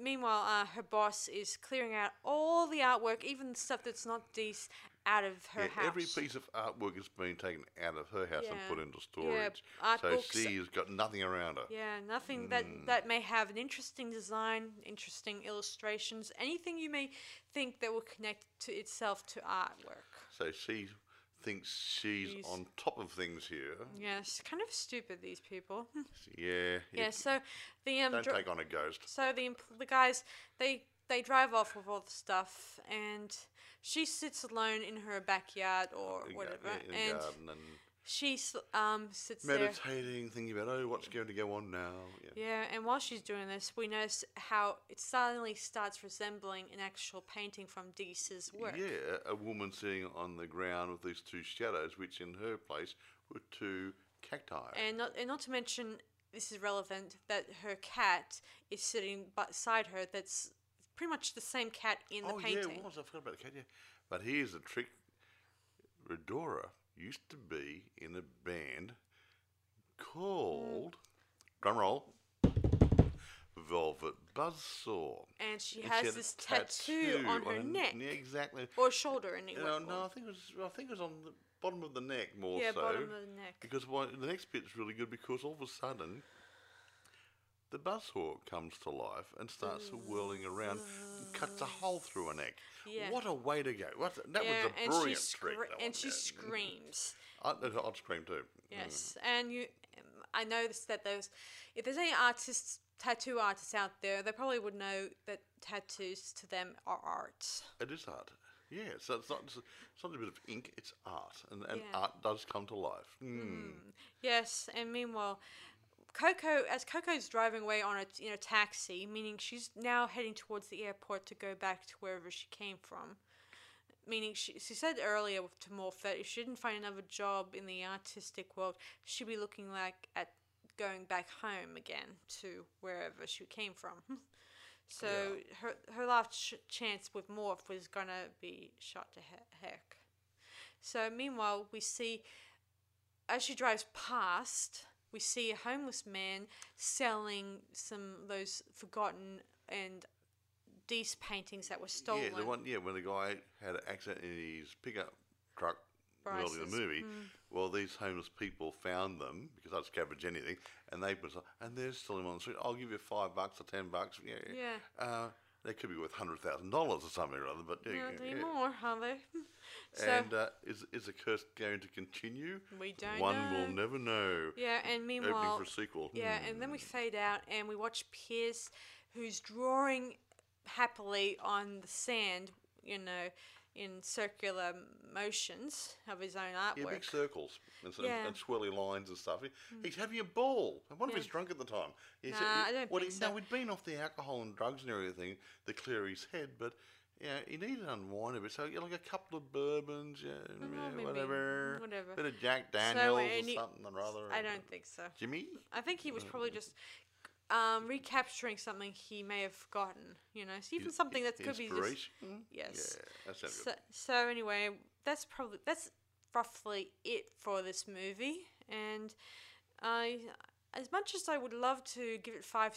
meanwhile, uh, her boss is clearing out all the artwork, even stuff that's not decent, out of her Yeah, house. every piece of artwork has been taken out of her house and put into storage. art so books- she has got nothing around her. Yeah, nothing that that may have an interesting design, interesting illustrations, anything you may think that will connect to itself to artwork. So she thinks she's She's- on top of things here. Yes, kind of stupid these people. Yeah. yeah. So the um. Don't take on a ghost. So the empl- the guys they they drive off with all the stuff, and she sits alone in her backyard or whatever, yeah, in the and garden and she um sits there. Meditating, thinking about oh, what's going to go on now. Yeah. Yeah, and while she's doing this, we notice how it suddenly starts resembling an actual painting from Dease's work. Yeah, a woman sitting on the ground with these two shadows, which in her place were two cacti. And not and not to mention this is relevant that her cat is sitting beside her. That's pretty much the same cat in the painting. oh yeah, it was. I forgot about the cat. Yeah, but here's the trick. Rhodora used to be in a band called drumroll Velvet Buzzsaw. And she And has a this tattoo, on her neck Yeah, exactly. or shoulder, anyway. No, no, I think it was. I think it was on the bottom of the neck more yeah, so. bottom of the neck. Because why, the next bit's really good because all of a sudden the buzzsaw comes to life and starts whirling around cuts a hole through her neck. Yeah. What a way to go! What, that yeah, was a and brilliant trick. scre- that and one, she yeah. screams. I'd, I'd scream too. Yes, and you, I noticed that there's, if there's any artists, tattoo artists out there, they probably would know that tattoos to them are art. It is art. Yeah, so it's not just, it's not a bit of ink; it's art, and, and Yeah. art does come to life. Mm. Yes, and meanwhile, Coco, as Coco's driving away on a in a taxi, meaning she's now heading towards the airport to go back to wherever she came from. Meaning, she, she said earlier to Morf that if she didn't find another job in the artistic world, she'd be looking like at going back home again to wherever she came from. so her her last ch- chance with Morf was gonna be shot to he- heck. So meanwhile, we see as she drives past, we see a homeless man selling some of those forgotten and Dease paintings that were stolen. Yeah, the one. Yeah, when the guy had an accident in his pickup truck early in the movie. Well, these homeless people found them because I'd scavenge anything, and they was and they're still on the street. I'll give you five bucks or ten bucks. Yeah, Yeah. Uh, they could be worth hundred thousand dollars or something or other, but yeah, Not yeah. anymore, are they? so And uh, is is the curse going to continue? we don't One know. will never know. Yeah, and Opening meanwhile, for a sequel. yeah, Hmm. and then we fade out and we watch Piers, who's drawing happily on the sand, you know, in circular motions of his own artwork. Yeah, big circles and, some, Yeah. Hmm. and swirly lines and stuff. He- He's having a ball. I wonder if he's drunk at the time. He's, Nah, I don't well, think he, so. No, he'd been off the alcohol and drugs and everything to clear his head, but yeah, he needed to unwind a bit. So yeah, like a couple of bourbons, yeah, yeah, maybe, whatever, whatever. bit of Jack Daniels any- or something or other. I don't think so. Jimmy. I think he was probably just um, recapturing something he may have forgotten. You know, so even something that could be just Inspiration. yes. Yeah, that So, so anyway, that's probably that's roughly it for this movie. And I, as much as I would love to give it five,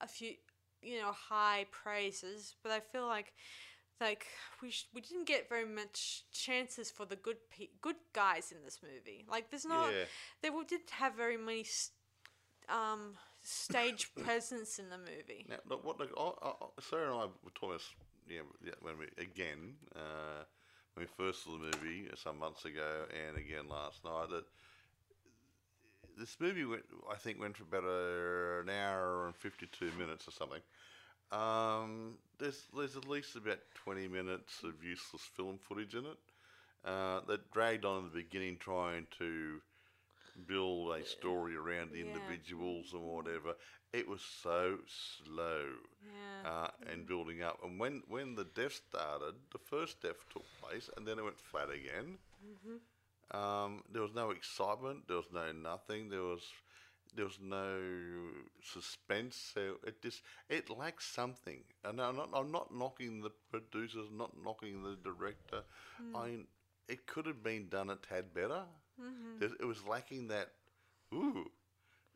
a few, you know, high praises, but I feel like. Like we sh- we didn't get very much chances for the good pe- good guys in this movie. Like there's not Yeah. they didn't have very many s um, stage presence in the movie. Now, look, what look, oh, oh, Sarah and I were talking this, yeah, when we again uh, when we first saw the movie some months ago, and again last night. That this movie went, I think, went for about a, an hour and fifty-two minutes or something. Um, there's there's at least about twenty minutes of useless film footage in it uh, that dragged on in the beginning, trying to build a story around the Yeah. individuals and whatever. It was so slow Yeah. uh, and building up. And when, when the death started, the first death took place, and then it went flat again. Um, there was no excitement. There was no nothing. There was there was no suspense. So it just it lacks something. And I'm not I'm not knocking the producers, not knocking the director. I mean, it could have been done a tad better. There's- It was lacking that. Ooh,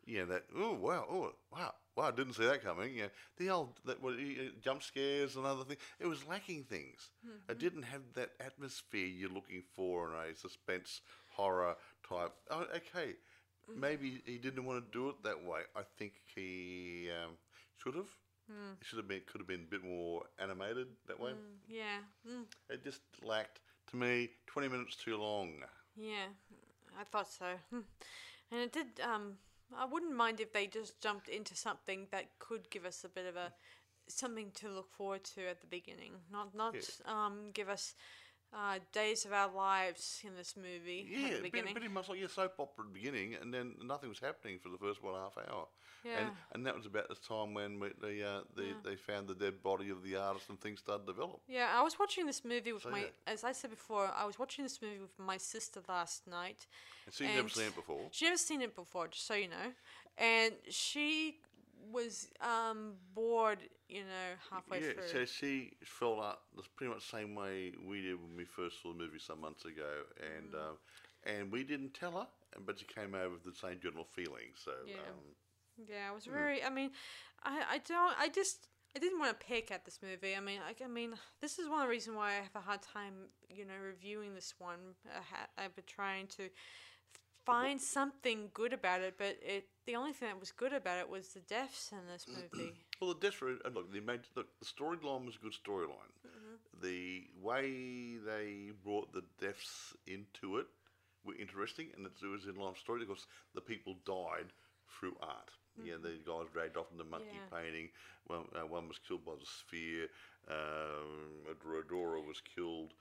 yeah, that ooh wow, ooh wow, wow, I didn't see that coming. Yeah, the old that was uh, jump scares and other things. It was lacking things. It didn't have that atmosphere you're looking for in a suspense horror type. Oh, okay, maybe he didn't want to do it that way. I think he um, should have. It should have been could have been a bit more animated that way. Yeah. Mm. It just lacked to me twenty minutes too long. Yeah, I thought so. Hmm. And it did. Um, I wouldn't mind if they just jumped into something that could give us a bit of a something to look forward to at the beginning. Not not um give us uh, days of our lives in this movie Yeah, pretty, pretty much like your soap opera at the beginning, and then nothing was happening for the first one half hour. Yeah. And, and that was about the time when we, they, uh, they, they found the dead body of the artist and things started to develop. Yeah, I was watching this movie with So, my, yeah. as I said before, I was watching this movie with my sister last night. And so you've never seen it before. She never seen it before, just so you know, and she was um, bored, you know, halfway yeah, through. so she felt like the pretty much the same way we did when we first saw the movie some months ago, and Mm. um, and we didn't tell her, but she came over with the same general feeling. So Yeah. um, Yeah, I was very. I mean, I I don't. I just. I didn't want to pick at this movie. I mean, like, I mean, this is one of the reasons why I have a hard time, you know, reviewing this one. I ha- I've been trying to find something good about it, but it the only thing that was good about it was the deaths in this movie. Well, the deaths were and look. The look, the storyline was a good storyline. The way they brought the deaths into it were interesting, and it was in line story because the people died through art. Yeah, the guys dragged off in the monkey Yeah. painting. One, uh, one was killed by the sphere. Um, Rhodora was killed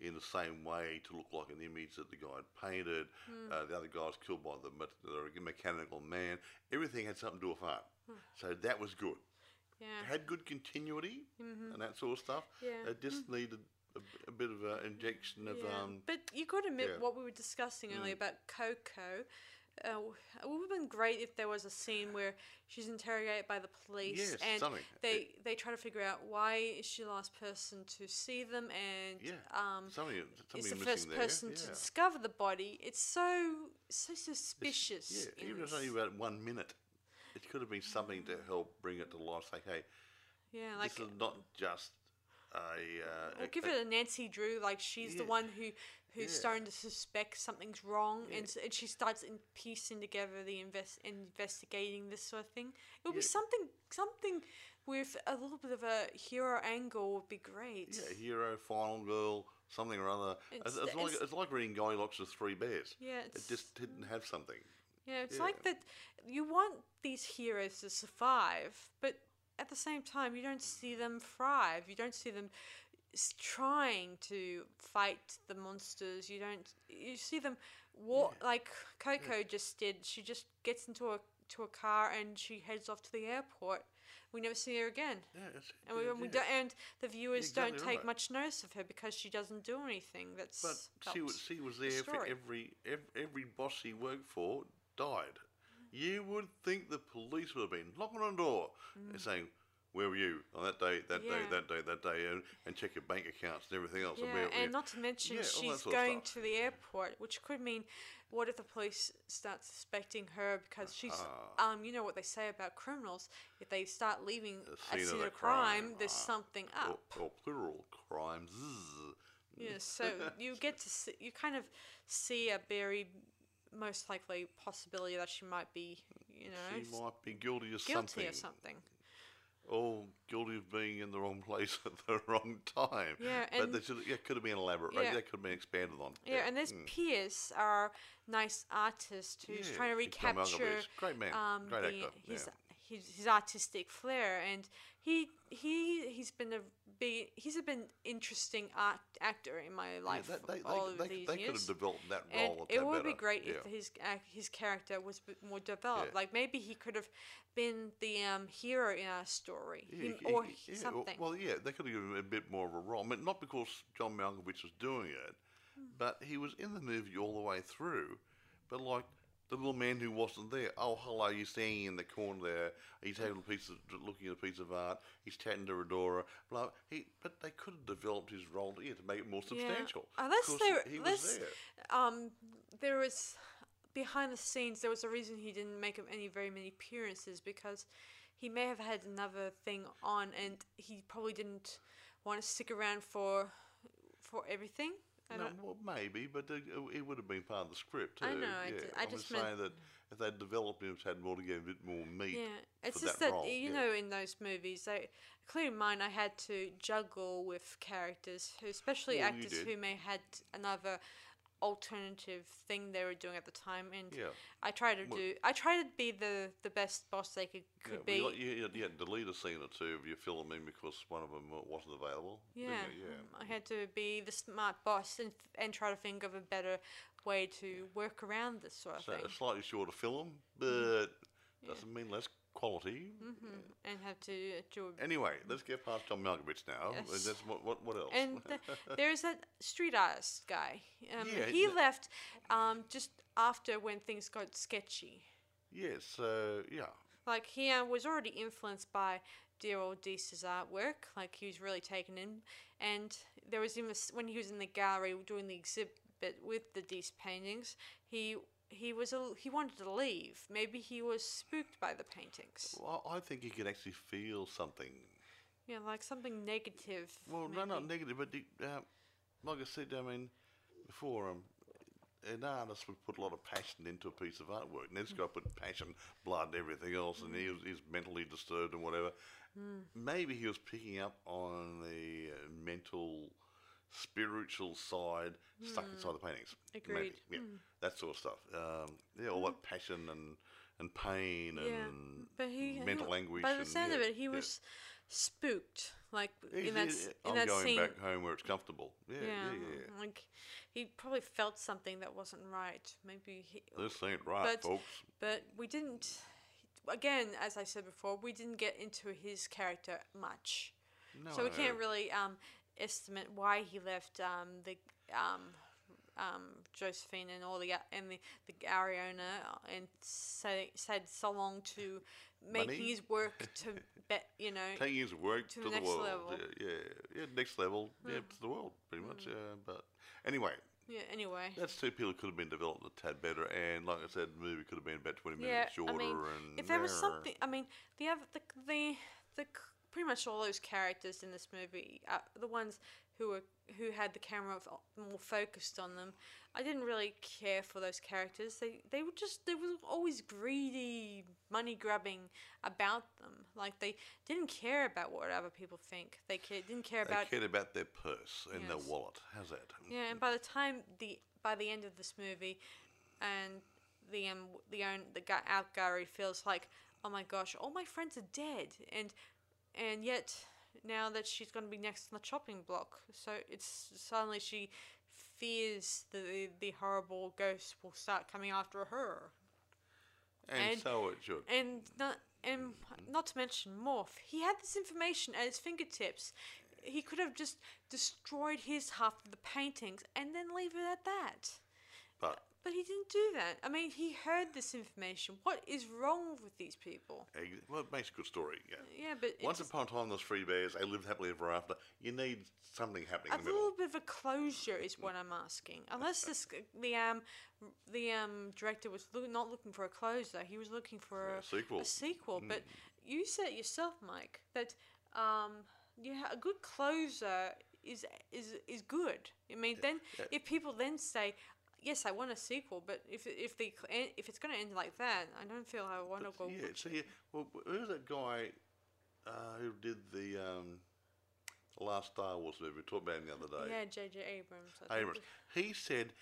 in the same way to look like an image that the guy had painted. Uh, the other guy was killed by the, the mechanical man. Everything had something to do with art. So that was good. Yeah. Had good continuity and that sort of stuff. Yeah. It just needed a, a bit of an injection of. Yeah. Um, but you got to admit yeah. Mm. what we were discussing earlier about Coco. Uh, it would have been great if there was a scene where she's interrogated by the police Yes, and something. they they try to figure out why is she the last person to see them and yeah. um something, is the first there. person yeah. to discover the body. It's so so It's- suspicious. Yeah, in even if it's only about one minute. It could have been something to help bring it to life. Say, hey, yeah, like this is not just a. Uh, We'll give a- it a Nancy Drew. Like she's the one who who's Yeah. starting to suspect something's wrong, and, s- and she starts in piecing together the invest investigating this sort of thing. It would be something something with a little bit of a hero angle would be great. yeah, hero, final girl, something or other. It's, It's- it's, like, it's- like reading Goldilocks' Three Bears. Yeah, It just didn't have something. Yeah, it's Yeah. like that. You want these heroes to survive, but at the same time, you don't see them thrive. You don't see them trying to fight the monsters. You don't. You see them walk like Coco just did. She just gets into a to a car and she heads off to the airport. We never see her again. Yeah, And we, yeah, we yeah. don't, and the viewers exactly don't take right. much notice of her because she doesn't do anything. That's But she was, she was the there for every, every every boss she worked for died. Mm. You would think the police would have been knocking on the door and mm. saying, "Where were you on that day, that day, Mm. That day, that day?" and, and check your bank accounts and everything else. Yeah, and, where, and where- not to mention Yeah, she's going to the airport, which could mean what if the police start suspecting her because she's Ah. um you know what they say about criminals if they start leaving a scene of scene of crime, crime, there's ah, something or, up. or plural crimes. Yeah, so you get to see, you kind of see a very most likely possibility that she might be you know She might be guilty of guilty something. of something. Or guilty of being in the wrong place at the wrong time. Yeah, but and- that should, yeah, could have been elaborate. Yeah. Right? That could have been expanded on. Yeah, and this mm. Piers, our nice artist, who's Yeah, trying to recapture Great man, um, great the, actor, his, yeah. his his artistic flair, and he he he's been a big he's been interesting art actor in my Yeah, life that- they, all they, of they, these they could have developed that role. a it would be great yeah. if his ac- his character was a bit more developed. Yeah. Like maybe he could have been the um, hero in our story, Yeah, him- or yeah, well- something. Well, yeah, they could have given him a bit more of a role. I mean, not because John Malkovich was doing it, Hmm. but he was in the movie all the way through. But like the little man who wasn't there, oh hello, you're standing in the corner there. He's having a piece of looking at a piece of art. He's chatting to Rhodora. Blah. He, but they could have developed his role here to make it more substantial. Unless 'cause there, he unless, was there. um, there was behind the scenes. There was a reason he didn't make any very many appearances because he may have had another thing on, and he probably didn't want to stick around for for everything. I No, don't. well, maybe, but it, it would have been part of the script too. I know, I Yeah, ju- I I'm just saying meant- that if they'd developed him, had more to give a bit more meat. Yeah, it's just that that, you yeah. know in those movies, I, including mine, I had to juggle with characters who, especially Well, actors who may had another alternative thing they were doing at the time, and Yeah. I try to do. I try to be the the best boss they could Yeah, could well, be. you, you, you had to delete a scene or two of your filming because one of them wasn't available. Yeah, yeah. Um, I had to be the smart boss and and try to think of a better way to work around this sort of So thing, a slightly shorter film, mm. but doesn't mean less quality. and have to do. Anyway, let's get past John Malkovich now. Yes. That's what, what, what else? and th- there's that street artist guy. Um, Yeah, he left um, just after when things got sketchy. yes, so yeah. Like he uh, was already influenced by dear old Dease's artwork. Like he was really taken in, and there was even when he was in the gallery doing the exhibit with the Dease paintings. He he was a, he wanted to leave. Maybe he was spooked by the paintings. Well, I think he could actually feel something. Yeah, like something negative. Well, no, not negative, but the, uh, like I said, I mean, before, um, an artist would put a lot of passion into a piece of artwork. And this guy put passion, blood, and everything else, and he was he's mentally disturbed and whatever. Maybe he was picking up on the uh, mental, spiritual side stuck inside the paintings. Maybe, Agreed. yeah, that sort of stuff. Um, yeah, all that passion and and pain Yeah, and but he mental he- anguish. By the sound of it, he yeah. was spooked. Like He's- in that in I'm that going scene. back home where it's comfortable. Yeah, yeah, yeah, yeah. yeah. like he probably felt something that wasn't right. Maybe he, This ain't right, But- folks. but we didn't. Again, as I said before, we didn't get into his character much, No, so we can't really um, estimate why he left um, the um, um, Josephine and all the and the the Ariana and say, said so long to making Money? his work to bet you know taking his work to to, the the, next world. level. Yeah, yeah, yeah, next level. Yeah, to the world, pretty much. Yeah, but anyway, yeah anyway that's two people could have been developed a tad better, and like I said, the movie could have been about twenty Yeah, minutes shorter. I mean, and if there was something, I mean, the other, the the the pretty much all those characters in this movie, uh, the ones who were who had the camera f- more focused on them, I didn't really care for those characters. They they were just they were always greedy, money grubbing about them. Like they didn't care about what other people think. They ca- didn't care they about cared about their purse and their wallet. How's that? yeah, and by the time the by the end of this movie, and the um the own the guy out Gary feels like, oh my gosh, all my friends are dead, and and yet now that she's going to be next on the chopping block, so it's suddenly she fears the the horrible ghost will start coming after her, And, and- so it should. and not and not to mention Morf, he had this information at his fingertips. He could have just destroyed his half of the paintings and then leave it at that. But But he didn't do that. I mean, he heard this information. What is wrong with these people? ex- well, it makes a good story. Yeah. Yeah, but it Once just- upon a time, those three bears, they lived happily ever after. You need something happening a in the middle. little bit of a closure is what I'm asking. Unless this the um the um director was loo- not looking for a closure, he was looking for Yeah, a a sequel. A sequel, but Mm. you said it yourself, Mike, that um you ha- a good closer is is is good. I mean, then yeah. if people then say. Yes, I want a sequel, but if if the if it's going to end like that, I don't feel I want to go. Yeah, so yeah, well, who's that guy uh, who did the um, last Star Wars movie? We talked about him the other day. Yeah, J.J. Abrams. I think Abrams. He said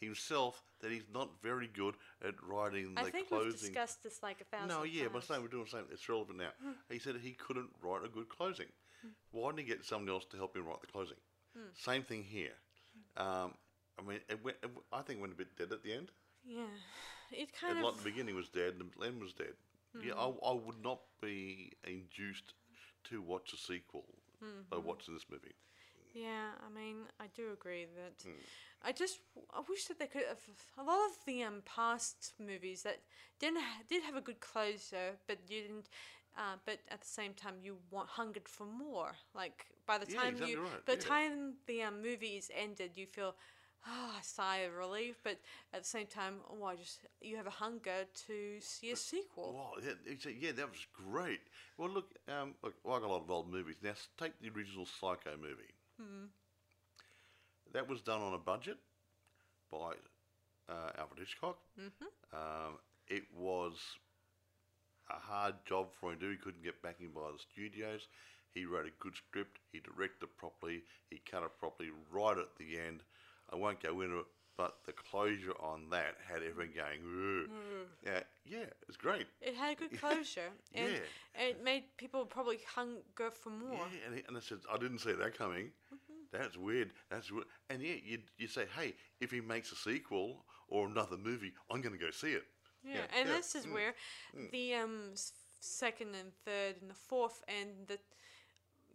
himself that he's not very good at writing the I think we've closing. discussed this like a thousand no, yeah, but I'm saying we're doing the same. It's relevant now. He said he couldn't write a good closing. Why didn't he get someone else to help him write the closing? Same thing here. Um, I mean, it went, it, I think it went a bit dead at the end. Yeah, it kind And of. like the beginning was dead, and the end was dead. Yeah, I, I would not be induced to watch a sequel by watching this movie. Yeah, I mean, I do agree that. Hmm. I just I wish that they could have a lot of the um past movies that didn't ha- did have a good closure, but you didn't. Uh, but at the same time, you want hungered for more. Like by the Yeah, time exactly you, right, by the yeah. time the um, movie is ended, you feel ah a sigh of relief. But at the same time, oh, I just you have a hunger to see a sequel. Wow, yeah, yeah, that was great. Well, look, um, look, I got a lot of old movies. Now, take the original Psycho movie. That was done on a budget by uh, Alfred Hitchcock. Um, it was a hard job for him to do. He couldn't get backing by the studios. He wrote a good script. He directed it properly. He cut it properly right at the end. I won't go into it, but the closure on that had everyone going, "Ugh." yeah, yeah, it's great. It had a good closure, and Yeah. it made people probably hunger for more. Yeah, and, and I said, I didn't see that coming. Mm-hmm. That's weird. That's weird. And yeah, you you say, hey, if he makes a sequel or another movie, I'm going to go see it. Yeah, and this is where the um second and third and the fourth and the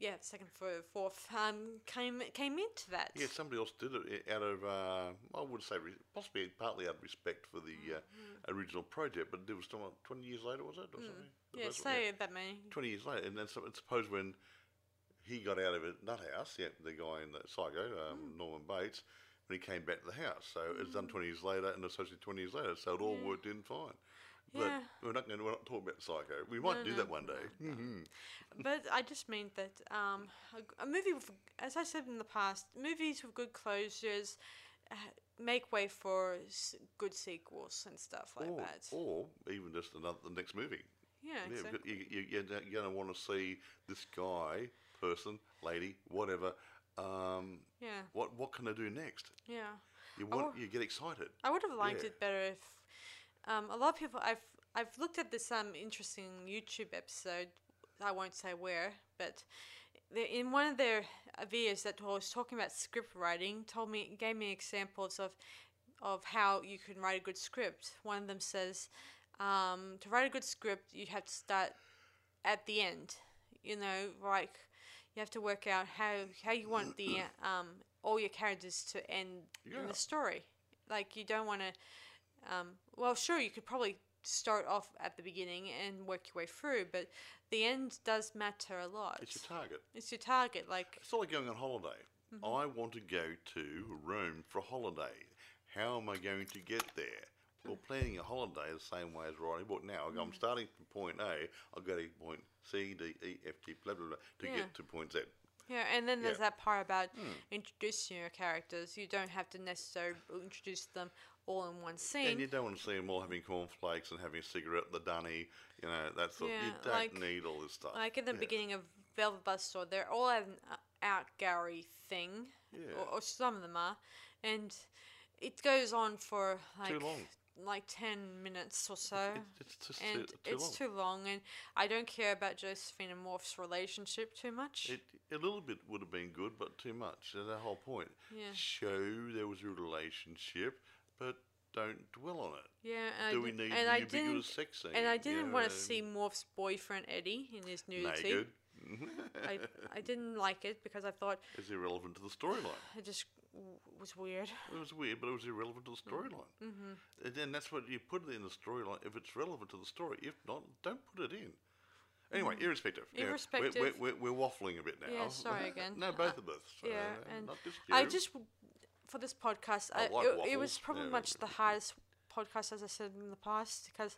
yeah second, third, fourth um came came into that. Yeah, somebody else did it out of, uh, I would say, re- possibly partly out of respect for the uh, original project, but it was still, 20 years later, was it? Or? Mm-hmm. Yeah, That's what- say that many. 20 years later. And then so, and suppose when he got out of it, Nuthouse, yeah, the guy in the Psycho, um, Mm. Norman Bates, when he came back to the house. So it's done 20 years later and associated 20 years later. So it all worked in fine. But Yeah. we're not going to we're not talking about Psycho. We might No, do no, that one day. Mhm. but I just mean that um, a, g- a movie, with, as I said in the past, movies with good closures uh, make way for s- good sequels and stuff like or, that. or even just another the next movie. yeah, Yeah, exactly. you, you, you're, you're going to want to see this guy, person, lady, whatever. Um, yeah, what what can I do next? yeah. You want you get excited. I would have liked Yeah. it better if um, a lot of people. I've I've looked at this um interesting YouTube episode. I won't say where, but in one of their uh, videos that was talking about script writing, told me gave me examples of of how you can write a good script. One of them says um, to write a good script, you have to start at the end. You know, like you have to work out how how you want the um, all your characters to end in the story. Like you don't want to. Um, well, sure, you could probably start off at the beginning and work your way through, but the end does matter a lot. It's your target. It's your target. Like It's not like going on holiday. Mm-hmm. I want to go to Rome for a holiday. How am I going to get there? Well, planning a holiday the same way as writing a book. Now, Mm-hmm. I'm starting from point A, I'll go to point C, D, E, F, G, blah, blah, blah, to Yeah. get to point Z. yeah, and then there's Yeah. that part about introducing your characters. You don't have to necessarily introduce them all in one scene. And you don't want to see them all having cornflakes and having a cigarette at the dunny, you know, that sort Yeah, You don't like- need all this stuff. like in the Yeah. beginning of Velvet Buzzsaw, they're all at an uh, out gallery thing, Yeah. or, or some of them are, and it goes on for like long. like ten minutes or so. It- it's just and too, too it's long. too long, and I don't care about Josephine and Morf's relationship too much. It, a little bit would have been good, but too much. That's the whole point. Yeah. Show there was a relationship, but don't dwell on it. yeah, and Do I we need and the I ubiquitous sex scene? and I didn't want to see Morf's boyfriend Eddie in his nudity. naked. I, I didn't like it because I thought It's irrelevant to the storyline. it just w- was weird. It was weird, but it was irrelevant to the storyline. Mm-hmm. And then that's what you put it in the storyline if it's relevant to the story. If not, don't put it in. Anyway, irrespective. you know, we're- We're, we're, we're, waffling a bit now. Yeah, sorry again. no, both of us. Yeah, uh, and not just I just for this podcast, I I, like it, it was probably Yeah. much the hardest podcast as I said in the past because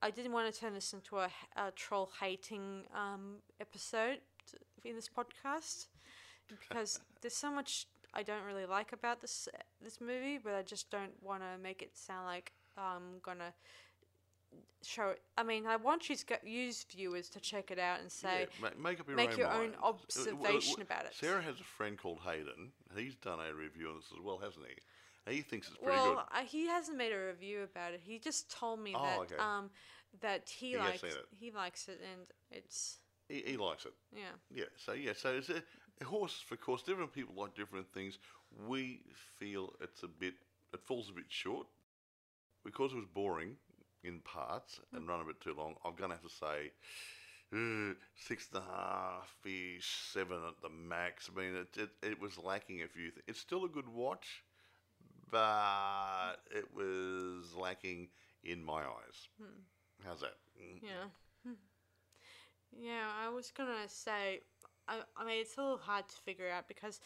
I didn't want to turn this into a, a troll hating um, episode in this podcast because there's so much I don't really like about this this movie, but I just don't want to make it sound like I'm gonna show. I mean, I want you to get, use viewers to check it out and say. Yeah, ma- make up your make own your own. Uh, w- observation about it. Sarah has a friend called Hayden. He's done a review on this as well, hasn't he? He thinks it's pretty Well, good. uh, he hasn't made a review about it. He just told me Oh, that okay. um that he, He likes it. he likes it and it's He, he likes it. yeah. Yeah. So yeah. So it's a, a horse for course. Different people like different things. We feel it's a bit. It falls a bit short because it was boring in parts and run a bit too long. I'm gonna have to say. Uh, six and a half ish, seven at the max. I mean, it, it, it was lacking a few things. It's still a good watch, but it was lacking in my eyes. How's that? Yeah. Hmm. Yeah, I was gonna say, I, I mean, it's a little hard to figure out because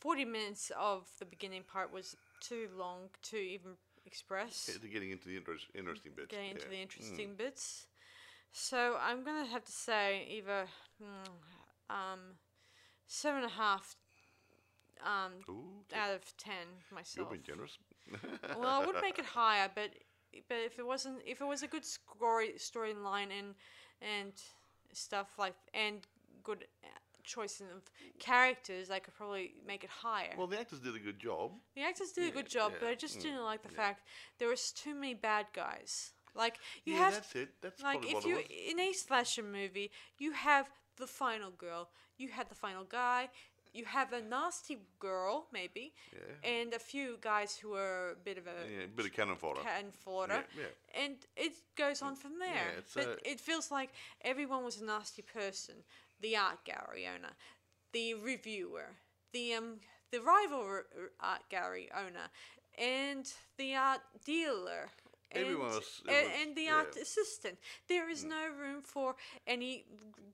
40 minutes of the beginning part was too long to even express. Getting into the interest, interesting bits. getting into yeah. the interesting bits. So I'm gonna have to say either mm, um, seven and a half um, Ooh, out of ten myself. myself. being generous. well, I would make it higher, but but if it wasn't, if it was a good story storyline and and stuff like and good choice of characters, they could probably make it higher. Well, the actors did a good job. the actors did a good job, but I just didn't like the mm, fact there was too many bad guys. Like you yeah, have that's it. That's like if you in a slasher movie, you have the final girl, you have the final guy, you have a nasty girl maybe, Yeah. and a few guys who are a bit of a Yeah, a bit of cannon fodder. cannon fodder, Yeah, yeah. and it goes on from there. but a- it feels like everyone was a nasty person. The art gallery owner, the reviewer, the um the rival art gallery owner, and the art dealer. Everyone and, it and, was- and the yeah. art assistant. There is no room for any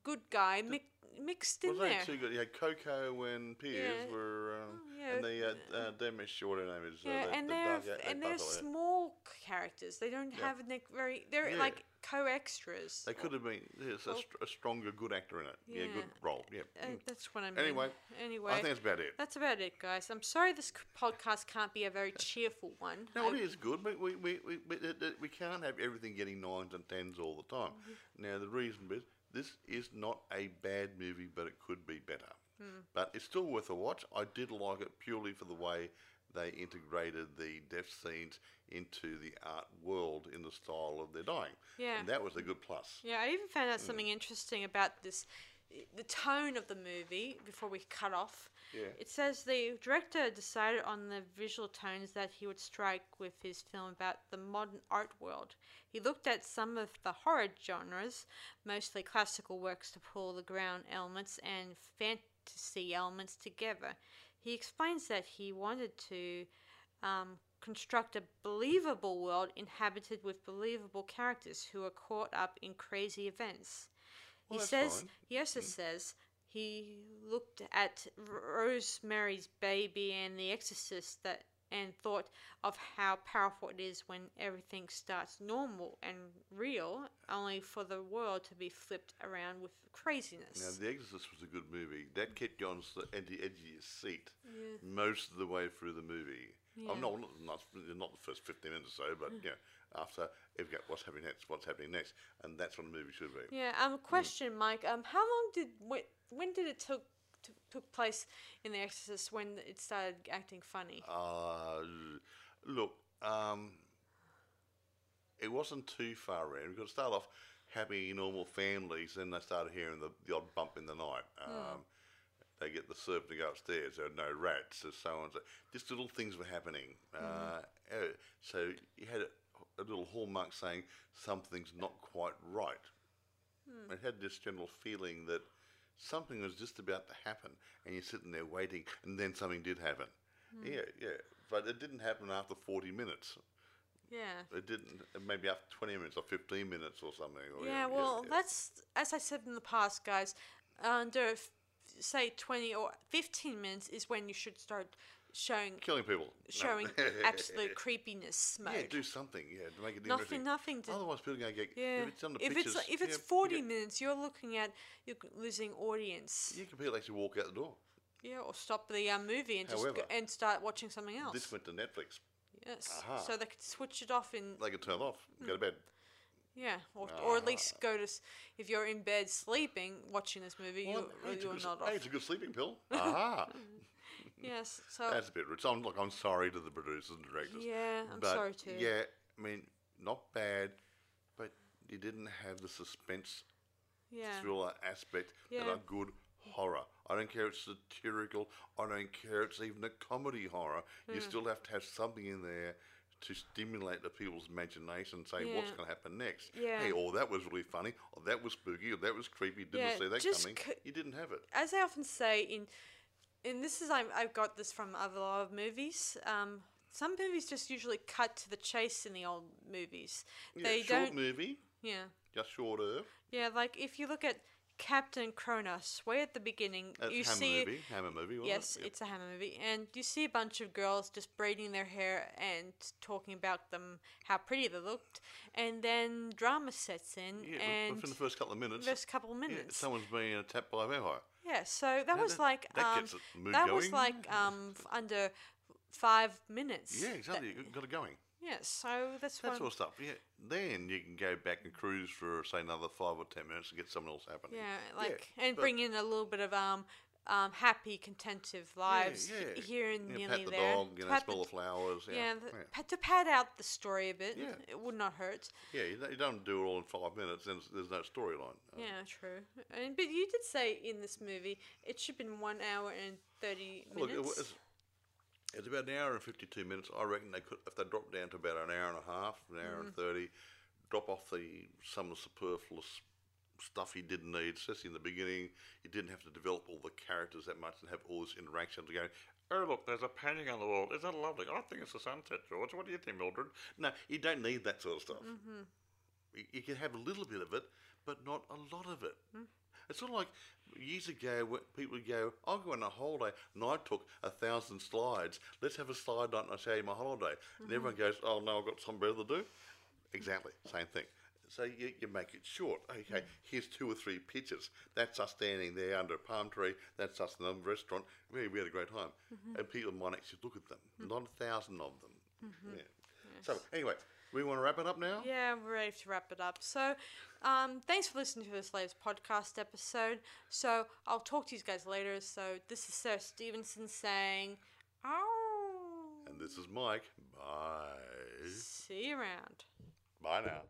good guy mi- mixed in they there. too good? You had Coco and Piers Yeah. were, um, Oh, yeah. and the uh, uh, Demish, or whatever name is. Yeah, uh, the, and the they're dark- yeah, and they they're both are, yeah. small characters. They don't have a very. They're like co-extras. They could have been. There's a, Well- str- a stronger, good actor in it. Yeah, good role. Yeah. Uh, Mm. that's what I mean. Anyway, anyway, I think that's about it. that's about it, guys. I'm sorry this podcast can't be a very cheerful one. No, I- it is good, but we, we, we, we, it- it- we can't have everything getting nines and tens all the time. Mm-hmm. Now, the reason is this is not a bad movie, but it could be better. Hmm. But it's still worth a watch. I did like it purely for the way they integrated the death scenes into the art world in the style of their dying. Yeah. And that was a good plus. Yeah, I even found out something interesting about this, the tone of the movie. Before we cut off, Yeah. it says the director decided on the visual tones that he would strike with his film about the modern art world. He looked at some of the horror genres, mostly classical works, to pull the ground elements and fantasy elements together. He explains that he wanted to um, construct a believable world inhabited with believable characters who are caught up in crazy events. Well, he says fine. he also hmm. says he looked at Rosemary's Baby and The Exorcist that and thought of how powerful it is when everything starts normal and real, only for the world to be flipped around with craziness. Now, The Exorcist was a good movie. That kept you on the edge, of your seat most of the way through the movie. I'm not, not, not, not the first 15 minutes or so, but hmm. you know, after got what's happening next, what's happening next, and that's what a movie should be. Yeah. Um. A question, Mike. Um. How long did when, when did it took t- took place in The Exorcist when it started acting funny? Uh, look, um, it wasn't too far in. We got to start off happy, normal families, then they started hearing the, the odd bump in the night. Um, They get the servant to go upstairs. There are no rats, and so on. So just little things were happening. Uh, uh, so you had a, a little hallmark saying something's not quite right. Hmm. It had this general feeling that something was just about to happen, and you're sitting there waiting, and then something did happen. Hmm. Yeah, yeah, but it didn't happen after 40 minutes. Yeah. It didn't. Maybe after 20 minutes or 15 minutes or something. Or, Yeah, well, that's as I said in the past, guys. Under say twenty or fifteen minutes is when you should start showing killing people. No. showing absolute creepiness mode. Yeah, do something. Yeah, to make it nothing, nothing to. Otherwise, people are going to get. yeah, If it's on the if pictures, it's if it's yeah, forty minutes, you're looking at you're losing audience. You can people actually walk out the door. Yeah, or stop the um, movie and just go, and start watching something else. This went to Netflix. yes, Aha. so they could switch it off in They could turn off. Hmm. Go to bed. yeah, or, or at Ah. least go to if you're in bed sleeping watching this movie, Well, you hey, it's, a you're good, not hey, it's a good sleeping pill. Aha. Yes, so That's a bit rude. So I'm, look, I'm sorry to the producers and directors. yeah, I'm but sorry too. Yeah, I mean, not bad, but you didn't have the suspense yeah. thriller aspect that a good horror. I don't care if it's satirical. I don't care if it's even a comedy horror. You Hmm. still have to have something in there to stimulate the people's imagination and say what's going to happen next. Yeah. Hey, oh, that was really funny. Or that was spooky. Or that was creepy. Didn't Yeah, see that coming. c- you didn't have it. as I often say in, and this is I I got this from other lot of movies. Um, some movies just usually cut to the chase in the old movies. Yeah, they short don't. movie, Yeah, just shorter. yeah. Like if you look at Captain Kronos, way at the beginning, That's you Hammer see. movie. Hammer movie. Wasn't Yes, it? Yeah. it's a Hammer movie, and you see a bunch of girls just braiding their hair and talking about them how pretty they looked, and then drama sets in, Yeah, and within the first couple of minutes, first couple of yeah, minutes. someone's being attacked by a vampire. Yeah, so that was that- like that um, the mood that was like um f- under five minutes. Yeah, That- exactly. you got it going. Yeah, so that's That sort of stuff. Yeah. Then you can go back and cruise for say another five or ten minutes and get something else happening. Yeah, like and but- bring in a little bit of um, um, happy, contentive lives yeah, h- here and You know, nearly pat the there. dog, you know, Pat smell the- flowers. Yeah, yeah, the, yeah. to pad out the story a bit. Yeah. It would not hurt. Yeah, you don't, you don't do it all in five minutes, then there's no storyline. Uh, Yeah, true. And, but you did say in this movie it should have been one hour and thirty Look, minutes. it was, it's about an hour and 52 minutes. I reckon they could, if they dropped down to about an hour and a half, an hour and 30, drop off the some of the superfluous stuff he didn't need, especially in the beginning. You didn't have to develop all the characters that much and have all this interaction to go, oh, look, there's a painting on the wall. Isn't that lovely? I think it's a sunset, George. What do you think, Mildred? No, you don't need that sort of stuff. Mm-hmm. You, you can have a little bit of it, but not a lot of it. Mm. It's sort of like years ago when people would go, I'll go on a holiday and I took a thousand slides. Let's have a slide night and I'll show you my holiday. And mm-hmm. everyone goes, oh no, I've got something better to do. Exactly, same thing. So you, you make it short. Okay, mm. here's two or three pictures. That's us standing there under a palm tree. That's us in a restaurant. We, we had a great time. Mm-hmm. And people might actually look at them, mm-hmm. not a thousand of them. Mm-hmm. Yeah. So anyway, we want to wrap it up now? Yeah, we're ready to wrap it up. So, um, thanks for listening to this latest podcast episode. So, I'll talk to you guys later. So, this is Sarah Stevenson saying, "Oh, And this is Mike. Bye. see you around." Bye now.